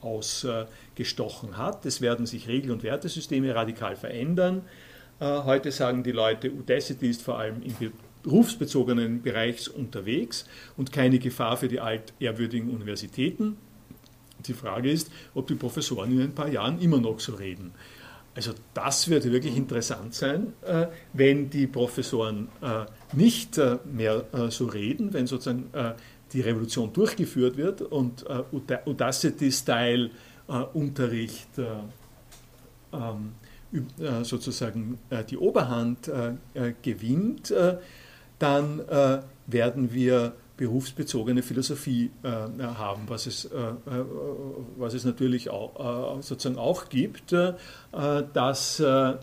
Speaker 1: ausgestochen hat. Es werden sich Regel- und Wertesysteme radikal verändern. Heute sagen die Leute, Udacity ist vor allem im berufsbezogenen Bereich unterwegs und keine Gefahr für die altehrwürdigen Universitäten. Die Frage ist, ob die Professoren in ein paar Jahren immer noch so reden. Also das würde wirklich interessant sein, äh, wenn die Professoren äh, nicht äh, mehr so reden, wenn sozusagen die Revolution durchgeführt wird und Audacity-Style-Unterricht ähm, sozusagen die Oberhand gewinnt, dann werden wir berufsbezogene Philosophie äh, haben, was es, äh, äh, was es natürlich auch, äh, sozusagen auch gibt. Äh, dass, äh,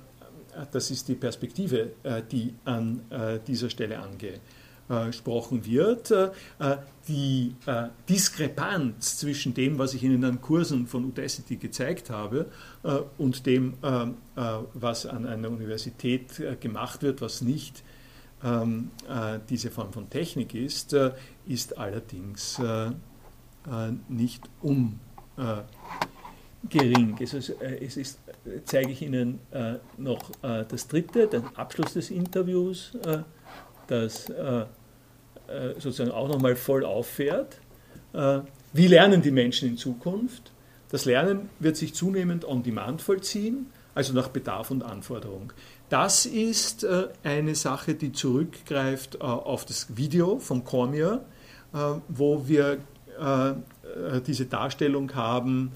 Speaker 1: das ist die Perspektive, die an dieser Stelle angesprochen wird. die Diskrepanz zwischen dem, was ich Ihnen an Kursen von Udacity gezeigt habe, und dem, was an einer Universität gemacht wird, was nicht ähm, äh, diese Form von Technik ist, äh, ist allerdings äh, nicht ungering. Es ist, es ist, zeige ich Ihnen noch das dritte, den Abschluss des Interviews, das sozusagen auch nochmal voll auffährt. Wie lernen die Menschen in Zukunft? Das Lernen wird sich zunehmend on demand vollziehen, also nach Bedarf und Anforderung. Das ist äh, eine Sache, die zurückgreift äh, auf das Video von Cormier, äh, wo wir diese Darstellung haben,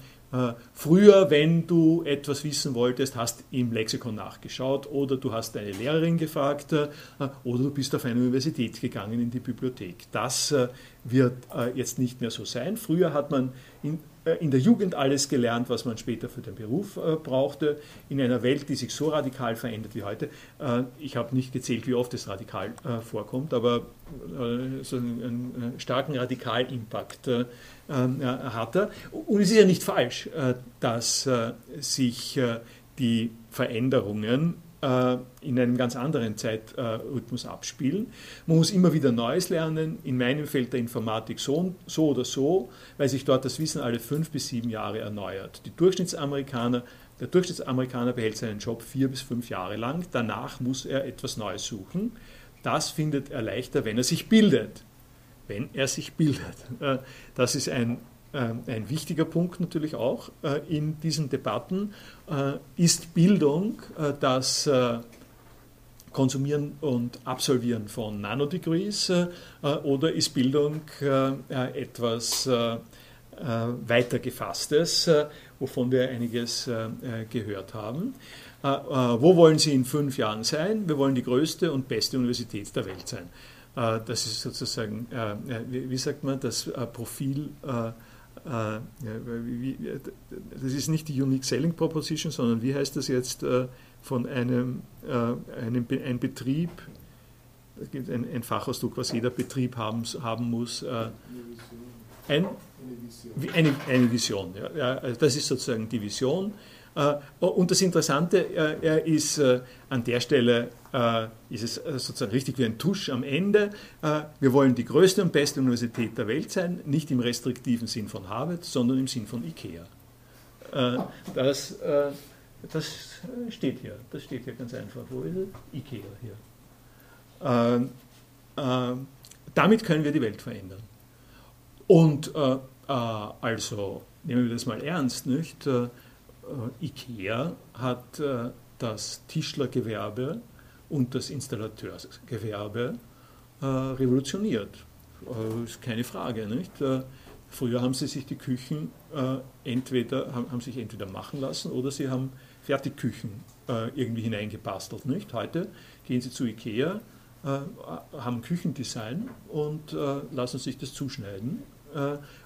Speaker 1: Früher, wenn du etwas wissen wolltest, hast im Lexikon nachgeschaut oder du hast deine Lehrerin gefragt oder du bist auf eine Universität gegangen in die Bibliothek. Das wird jetzt nicht mehr so sein. Früher hat man in äh, in der Jugend alles gelernt, was man später für den Beruf äh, brauchte, in einer Welt, die sich so radikal verändert wie heute. Äh, ich habe nicht gezählt, wie oft es radikal äh, vorkommt, aber äh, so einen, einen, starken Radikalimpact äh, hat er. Und es ist ja nicht falsch, dass sich die Veränderungen äh, in einem ganz anderen Zeitrhythmus abspielen. Man muss immer wieder Neues lernen. In meinem Feld der Informatik so, so oder so, weil sich dort das Wissen alle fünf bis sieben Jahre erneuert. Die Durchschnittsamerikaner, der Durchschnittsamerikaner behält seinen Job vier bis fünf Jahre lang. Danach muss er etwas Neues suchen. Das findet er leichter, wenn er sich bildet. Wenn er sich bildet. Äh, das ist ein ein wichtiger Punkt natürlich auch äh, in diesen Debatten äh, ist Bildung das Konsumieren und Absolvieren von Nanodegrees oder ist Bildung etwas weiter gefasstes, wovon wir einiges gehört haben. Wo wollen Sie in fünf Jahren sein? Wir wollen die größte und beste Universität der Welt sein. Das ist sozusagen, wie sagt man, das Profil äh, das ist nicht die Unique Selling Proposition, sondern wie heißt das jetzt äh, von einem, äh, einem ein Betrieb, ein, ein Fachausdruck, was jeder Betrieb haben, haben muss. Ein, eine, eine Vision. Ja. Also das ist sozusagen die Vision. Und das Interessante ist an der Stelle, äh, ist es äh, sozusagen richtig wie ein Tusch am Ende. Äh, wir wollen die größte und beste Universität der Welt sein, nicht im restriktiven Sinn von Harvard, sondern im Sinn von IKEA. Äh, das, äh, das steht hier, das steht hier ganz einfach. Wo ist es? IKEA hier. Äh, damit können wir die Welt verändern. Und also, nehmen wir das mal ernst, nicht? IKEA hat das Tischlergewerbe und das Installateursgewerbe äh, revolutioniert. Äh, ist keine Frage. Nicht? Äh, früher haben sie sich die Küchen äh, entweder, haben, haben, sich entweder machen lassen oder sie haben Fertigküchen äh, irgendwie hineingebastelt. Nicht? Heute gehen sie zu Ikea, äh, haben Küchendesign und lassen sich das zuschneiden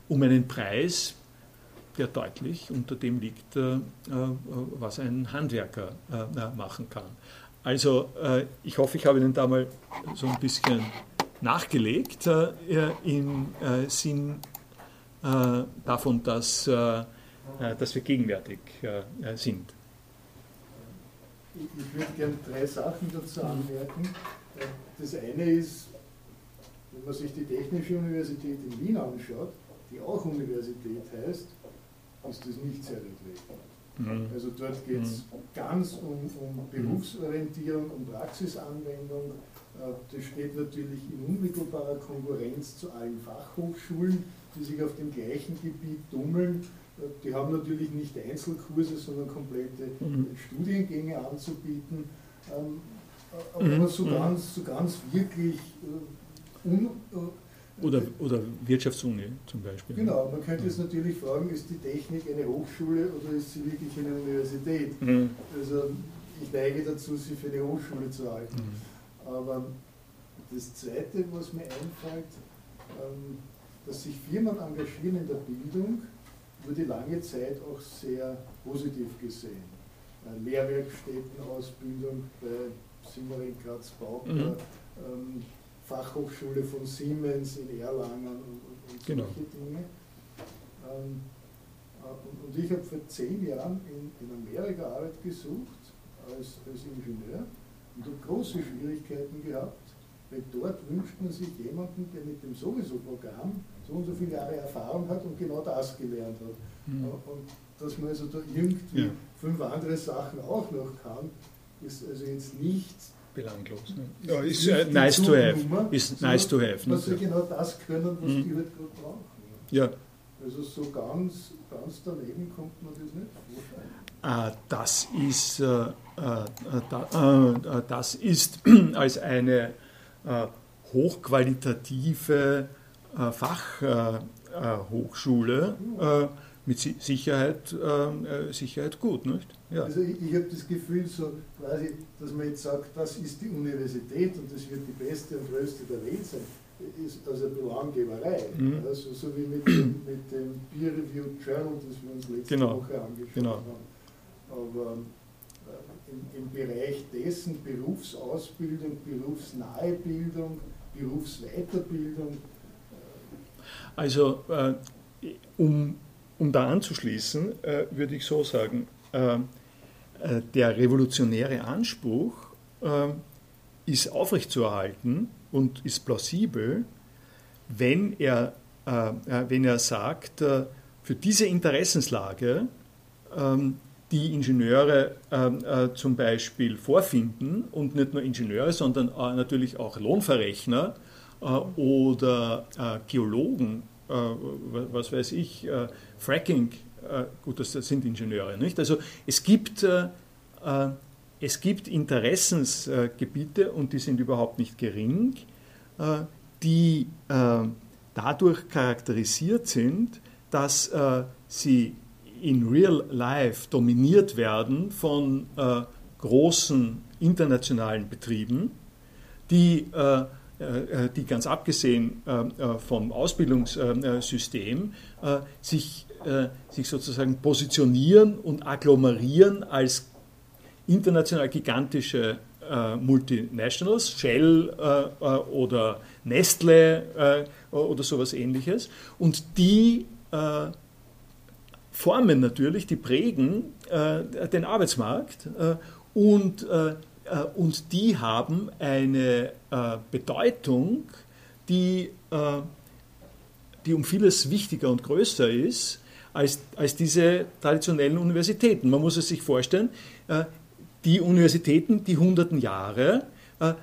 Speaker 1: um einen Preis, der deutlich unter dem liegt, was ein Handwerker machen kann. Also äh, ich hoffe, ich habe Ihnen da mal so ein bisschen nachgelegt äh, im äh, Sinn äh, davon, dass, äh, äh, dass wir gegenwärtig sind.
Speaker 2: Ich würde gerne drei Sachen dazu anmerken. Das eine ist, wenn man sich die Technische Universität in Wien anschaut, die auch Universität heißt, ist das nicht sehr weg. Mhm. Also dort geht es mhm. ganz um, um Berufsorientierung, um Praxisanwendung. Äh, das steht natürlich in unmittelbarer Konkurrenz zu allen Fachhochschulen, die sich auf dem gleichen Gebiet tummeln. Äh, die haben natürlich nicht Einzelkurse, sondern komplette mhm. Studiengänge anzubieten. Ähm, äh, aber so, ganz, so ganz wirklich un,
Speaker 1: oder, oder Wirtschaftsuni zum Beispiel.
Speaker 2: Genau, man könnte jetzt natürlich fragen, ist die Technik eine Hochschule oder ist sie wirklich eine Universität? Mhm. Also ich neige dazu, sie für eine Hochschule zu halten. Mhm. Aber das Zweite, was mir einfällt, ähm, dass sich Firmen engagieren in der Bildung, wurde lange Zeit auch sehr positiv gesehen. Äh, Lehrwerkstättenausbildung bei Simmering, Graz, Bauker, mhm. ähm, Fachhochschule von Siemens in Erlangen und, und, genau. solche Dinge. Ähm, äh, und, und, ich habe vor zehn Jahren in, in Amerika Arbeit gesucht als, als Ingenieur und habe große Schwierigkeiten gehabt, weil dort wünscht man sich jemanden, der mit dem sowieso Programm so und so viele Jahre Erfahrung hat und genau das gelernt hat. Mhm. Und dass man also da irgendwie ja. fünf andere Sachen auch noch kann, ist also jetzt nicht
Speaker 1: belanglos. Ne? Ja, ist uh, nice to have. Ist nice to have.
Speaker 2: Dass sie genau das können, was mhm. die halt gerade brauchen.
Speaker 1: Ja.
Speaker 2: Also so ganz, ganz daneben kommt man das nicht
Speaker 1: vorstellen. das ist, äh, äh, äh, das ist als eine hochqualitative Fachhochschule mit Sicherheit, Sicherheit gut. Nicht?
Speaker 2: Ja. Also ich, ich habe das Gefühl, so quasi, dass man jetzt sagt, das ist die Universität und das wird die beste und größte der Welt sein, ist also eine Belanggeberei. Mhm. Also so wie mit dem, mit dem Peer-Reviewed Journal, das wir uns letzte genau. Woche angeschaut genau. haben. Aber äh, im, im, Bereich dessen Berufsausbildung, berufsnahe Bildung, Berufsweiterbildung.
Speaker 1: Äh, also äh, um, um da anzuschließen, äh, würde ich so sagen, äh, der revolutionäre Anspruch ist aufrechtzuerhalten und ist plausibel, wenn er, wenn er sagt, für diese Interessenslage, ähm, die Ingenieure äh, zum Beispiel vorfinden und nicht nur Ingenieure, sondern äh, natürlich auch Lohnverrechner äh, oder Geologen, was weiß ich, Fracking, gut, das sind Ingenieure, nicht? Also es gibt, es gibt Interessensgebiete und die sind überhaupt nicht gering, die dadurch charakterisiert sind, dass äh, sie in real life dominiert werden von äh, großen internationalen Betrieben, die, äh, äh die ganz abgesehen äh, äh, vom Ausbildungssystem sich, sich sozusagen positionieren und agglomerieren als international gigantische Multinationals, Shell oder Nestle oder sowas ähnliches, und die äh, formen natürlich, die prägen äh, den Arbeitsmarkt äh, und, und die haben eine Bedeutung, die, die um vieles wichtiger und größer ist als, als diese traditionellen Universitäten. Man muss es sich vorstellen, die Universitäten, die hunderten Jahre,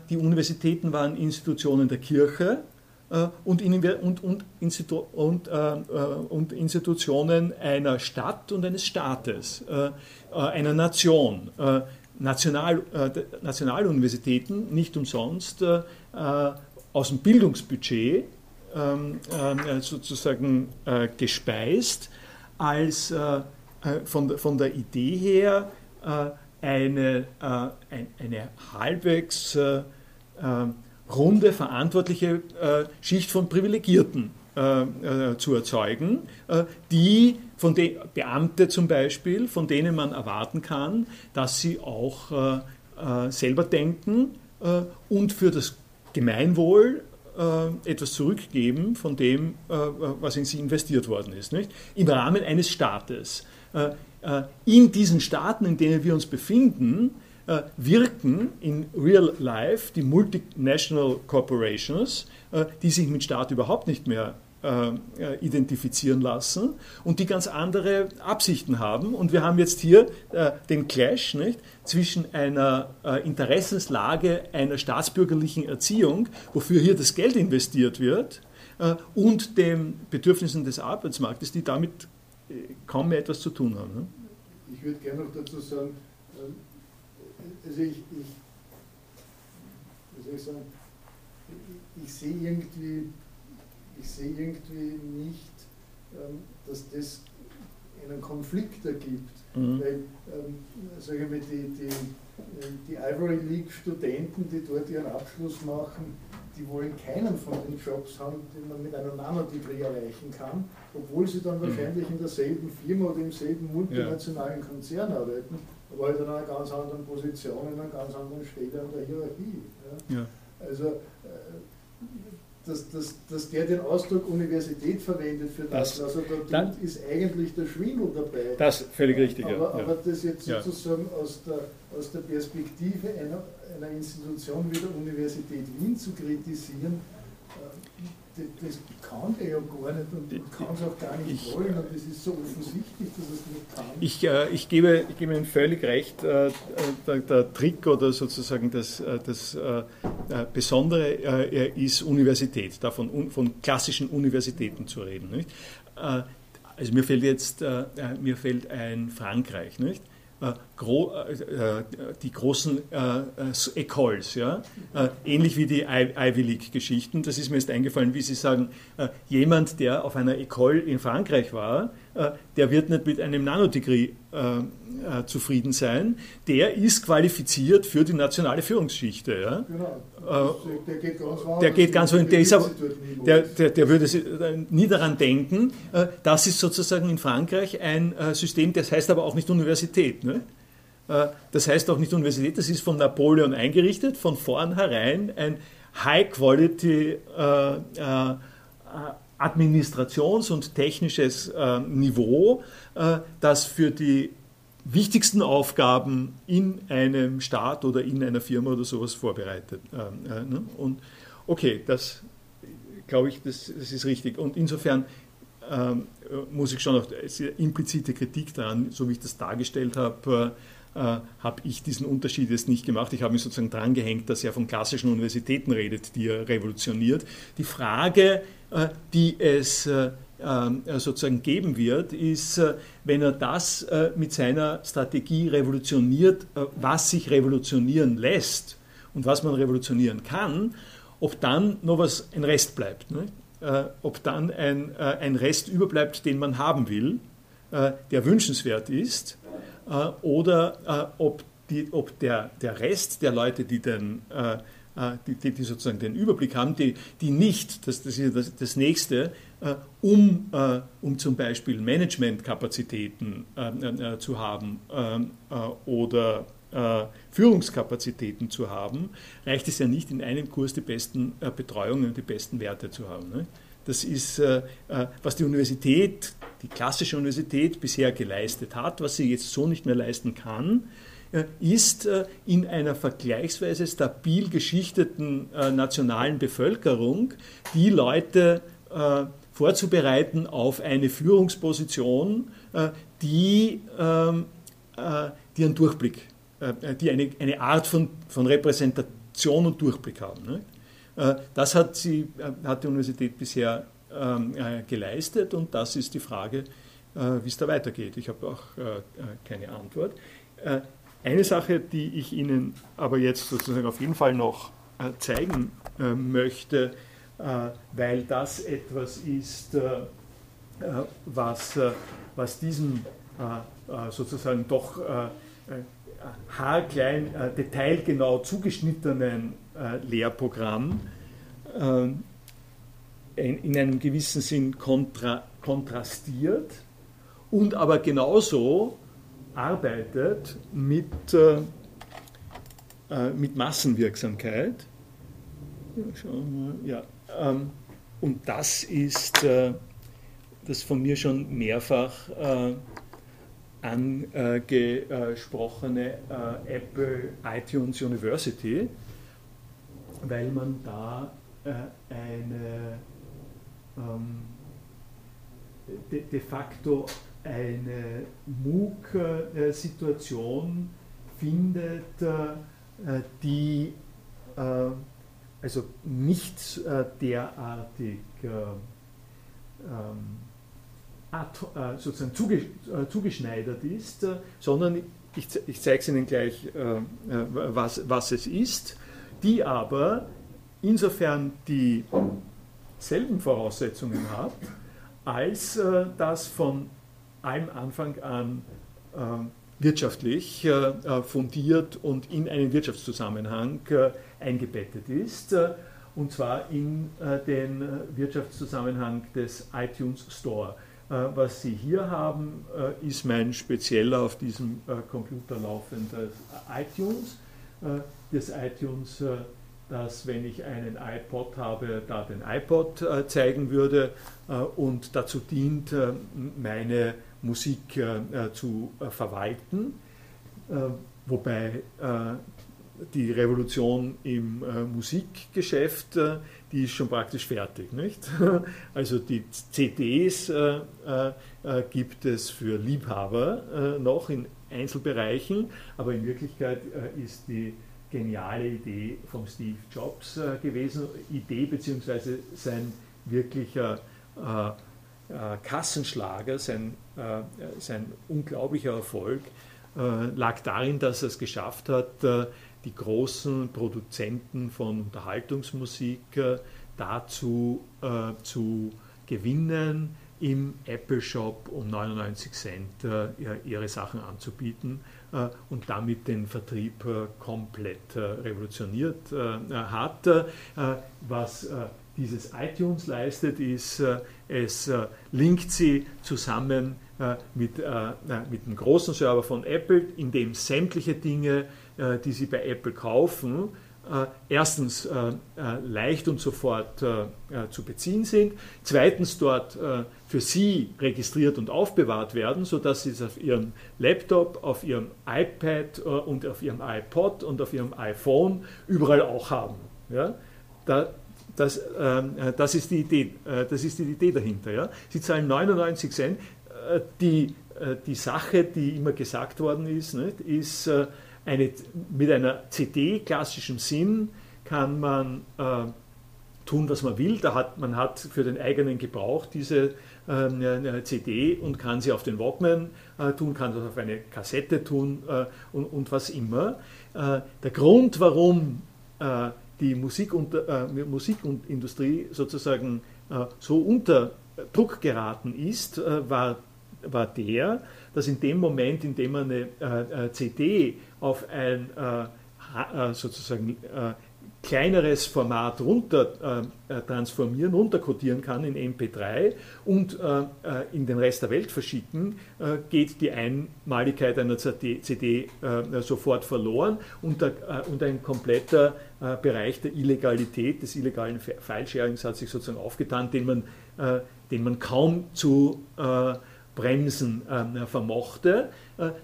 Speaker 1: die Universitäten waren Institutionen der Kirche, äh, und, und, und, Institu und, äh, äh, und, Institutionen einer Stadt und eines Staates, einer Nation. National, Nationaluniversitäten nicht umsonst aus dem Bildungsbudget ähm, sozusagen gespeist, als von, von der Idee her eine, eine halbwegs runde, verantwortliche äh, Schicht von Privilegierten äh, äh, zu erzeugen, äh, die von den Beamte zum Beispiel, von denen man erwarten kann, dass sie auch äh, äh, selber denken und für das Gemeinwohl etwas zurückgeben von dem, was in sie investiert worden ist, nicht? im Rahmen eines Staates. in diesen Staaten, in denen wir uns befinden, äh, wirken in real life die Multinational Corporations, äh, die sich mit Staat überhaupt nicht mehr äh, identifizieren lassen und die ganz andere Absichten haben. Und wir haben jetzt hier den Clash nicht, zwischen einer Interessenslage einer staatsbürgerlichen Erziehung, wofür hier das Geld investiert wird, und den Bedürfnissen des Arbeitsmarktes, die damit kaum mehr etwas zu tun haben. Ne?
Speaker 2: Ich würde gerne noch dazu sagen, ähm, also ich, ich, soll ich sagen, ich, ich sehe irgendwie, ich sehe irgendwie nicht, ähm, dass das einen Konflikt ergibt. Mhm. Weil, ähm, sage ich mal, die, die, die Ivory League Studenten, die dort ihren Abschluss machen, die wollen keinen von den Jobs haben, den man mit einem Nanodegree erreichen kann, obwohl sie dann mhm. wahrscheinlich in derselben Firma oder im selben multinationalen Konzern arbeiten aber halt in einer ganz anderen Position, in einer ganz anderen Stelle an der Hierarchie. Ja? Ja. Also, äh, dass, dass, dass der den Ausdruck Universität verwendet für das, das was er da tut, ist eigentlich der Schwindel dabei.
Speaker 1: Das völlig richtig,
Speaker 2: aber, ja. aber das jetzt sozusagen aus, der, aus der Perspektive einer, einer Institution wie der Universität Wien zu kritisieren, das kann er ja gar nicht und kann es auch gar nicht ich, wollen und es ist so offensichtlich, dass es nicht kann.
Speaker 1: Ich, äh, ich, gebe, ich gebe Ihnen völlig recht, äh, der, der, Trick oder sozusagen das, äh, das äh, äh, Besondere äh, ist Universität, davon von klassischen Universitäten zu reden. Nicht? also mir fällt jetzt mir fällt ein Frankreich, nicht? Äh, äh, die großen äh, Ecoles, ja? ähnlich wie die Ivy League-Geschichten. Das ist mir jetzt eingefallen, wie Sie sagen, jemand, der auf einer Ecole in Frankreich war, der wird nicht mit einem Nanodegree äh, zufrieden sein, der ist qualifiziert für die nationale Führungsschichte. Ja? Genau. Äh, der geht ganz woanders. Der geht ganz woanders. Der, ist aber, der, der, der würde äh, nie daran denken. Äh, das ist sozusagen in Frankreich ein äh, System, das heißt aber auch nicht Universität. Ne? Äh, das heißt auch nicht Universität, das ist von Napoleon eingerichtet, von vornherein ein High-Quality Administrations- und technisches Niveau, das für die wichtigsten Aufgaben in einem Staat oder in einer Firma oder sowas vorbereitet. Ne? Und okay, das glaube ich, das, das, ist richtig. Und insofern ähm, muss ich schon noch implizite Kritik daran, so wie ich das dargestellt habe, äh, habe ich diesen Unterschied jetzt nicht gemacht. Ich habe mich sozusagen dran gehängt, dass er von klassischen Universitäten redet, die er revolutioniert. Die Frage, äh, die es äh, sozusagen geben wird, ist, wenn er das mit seiner Strategie revolutioniert, was sich revolutionieren lässt und was man revolutionieren kann, ob dann noch was ein Rest bleibt. Ne? ob dann ein, ein Rest überbleibt, den man haben will, der wünschenswert ist äh, oder äh, ob, die, ob der, der Rest der Leute, die den äh, die, die, die, sozusagen den Überblick haben, die, die nicht, das, das ist das, das nächste, äh, um, äh, um zum Beispiel Managementkapazitäten äh, zu haben oder Führungskapazitäten zu haben, reicht es ja nicht, in einem Kurs die besten Betreuungen und die besten Werte zu haben. Ne? Das ist, was die Universität die klassische Universität bisher geleistet hat, was sie jetzt so nicht mehr leisten kann, äh, ist äh, in einer vergleichsweise stabil geschichteten äh, nationalen Bevölkerung die Leute vorzubereiten auf eine Führungsposition, die, ähm, die einen Durchblick, die eine, eine Art von, von Repräsentation und Durchblick haben. Ne? Das hat, sie, hat die Universität bisher ähm, äh, geleistet und das ist die Frage, äh, wie es da weitergeht. Ich habe auch äh, keine Antwort. eine Sache, die ich Ihnen aber jetzt sozusagen auf jeden Fall noch zeigen möchte, weil das etwas ist, was, was diesem sozusagen doch haarklein, detailgenau zugeschnittenen Lehrprogramm in einem gewissen Sinn kontra, kontrastiert und aber genauso arbeitet mit, äh, äh mit Massenwirksamkeit. Ja, ähm, und das ist äh, das von mir schon mehrfach äh, angesprochene äh, Apple iTunes University, weil man da äh, eine ähm, de, facto eine MOOC-Situation findet, äh, die also nicht äh, derartig ähm, sozusagen zugeschneidert ist, sondern ich, ich zeige es Ihnen gleich, was, was es ist, die aber insofern die selben Voraussetzungen hat, als äh, das von allem Anfang an äh, wirtschaftlich äh, äh fundiert und in einen Wirtschaftszusammenhang äh, eingebettet ist, äh, und zwar in den Wirtschaftszusammenhang des iTunes Store. Was Sie hier haben, ist mein spezieller auf diesem Computer laufendes iTunes. Das iTunes dass wenn ich einen iPod habe, da den iPod äh, zeigen würde äh, und dazu dient, äh, meine Musik äh, zu äh, verwalten, äh, wobei die Revolution im Musikgeschäft, die ist schon praktisch fertig. Nicht? Also die CDs gibt es für Liebhaber noch in Einzelbereichen, aber in Wirklichkeit ist die geniale Idee von Steve Jobs äh, gewesen. Idee bzw. sein wirklicher äh, äh, Kassenschlager, sein, äh, sein unglaublicher Erfolg äh, lag darin, dass er es geschafft hat, äh, die großen Produzenten von Unterhaltungsmusik dazu zu gewinnen, im Apple Shop um 99 Cent ihre Sachen anzubieten äh, und damit den Vertrieb äh, komplett äh, revolutioniert hat. Was dieses iTunes leistet, ist, es linkt sie zusammen mit, mit dem großen Server von Apple, in dem sämtliche Dinge, die Sie bei Apple kaufen, äh, erstens äh, äh, leicht und sofort zu beziehen sind, zweitens dort für Sie registriert und aufbewahrt werden, sodass Sie es auf Ihrem Laptop, auf Ihrem iPad und auf Ihrem iPod und auf Ihrem iPhone überall auch haben. Ja? Da, das, ähm, das, ist die Idee, das ist die Idee dahinter. Ja? Sie zahlen 99 Cent. Die, die Sache, die immer gesagt worden ist, nicht, ist, eine, mit einer CD klassischem Sinn kann man äh, tun, was man will. Da hat, man hat für den eigenen Gebrauch diese äh, CD und kann sie auf den Walkman äh, tun, kann das auf eine Kassette tun äh, und, und, was immer. Äh, der Grund, warum äh, die Musik und, Musikindustrie sozusagen so unter Druck geraten ist, war, war der, dass in dem Moment, in dem man eine CD auf ein äh, äh, sozusagen äh, kleineres Format runter äh, transformieren, runterkodieren kann in MP3 und äh, in den Rest der Welt verschicken, äh, geht die Einmaligkeit einer CD, CD sofort verloren und, und, ein kompletter Bereich der Illegalität, des illegalen File-Sharings hat sich sozusagen aufgetan, den man, den man kaum zu bremsen vermochte.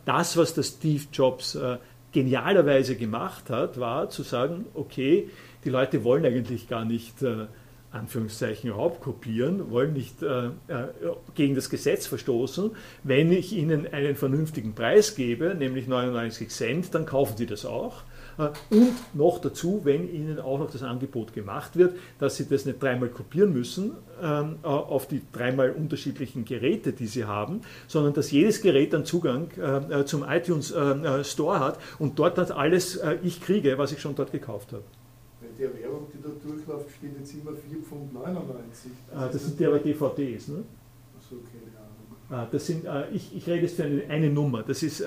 Speaker 1: Das, was der Steve Jobs genialerweise gemacht hat, war zu sagen, okay, die Leute wollen eigentlich gar nicht äh, Anführungszeichen überhaupt kopieren, wollen nicht äh, äh, gegen das Gesetz verstoßen. Wenn ich ihnen einen vernünftigen Preis gebe, nämlich 99 Cent, dann kaufen sie das auch. Äh, und noch dazu, wenn Ihnen auch noch das Angebot gemacht wird, dass Sie das nicht dreimal kopieren müssen ähm, äh, auf die dreimal unterschiedlichen Geräte, die Sie haben, sondern dass jedes Gerät dann Zugang äh, zum iTunes Store hat und dort dann alles ich kriege, was ich schon dort gekauft habe.
Speaker 2: Der Werbung, die da durchläuft, steht jetzt immer 4,99 Pfund.
Speaker 1: Das, das sind ja aber DVDs, ne?
Speaker 2: So, keine Ahnung.
Speaker 1: Das sind, ich, ich rede jetzt für eine, eine Nummer. Das ist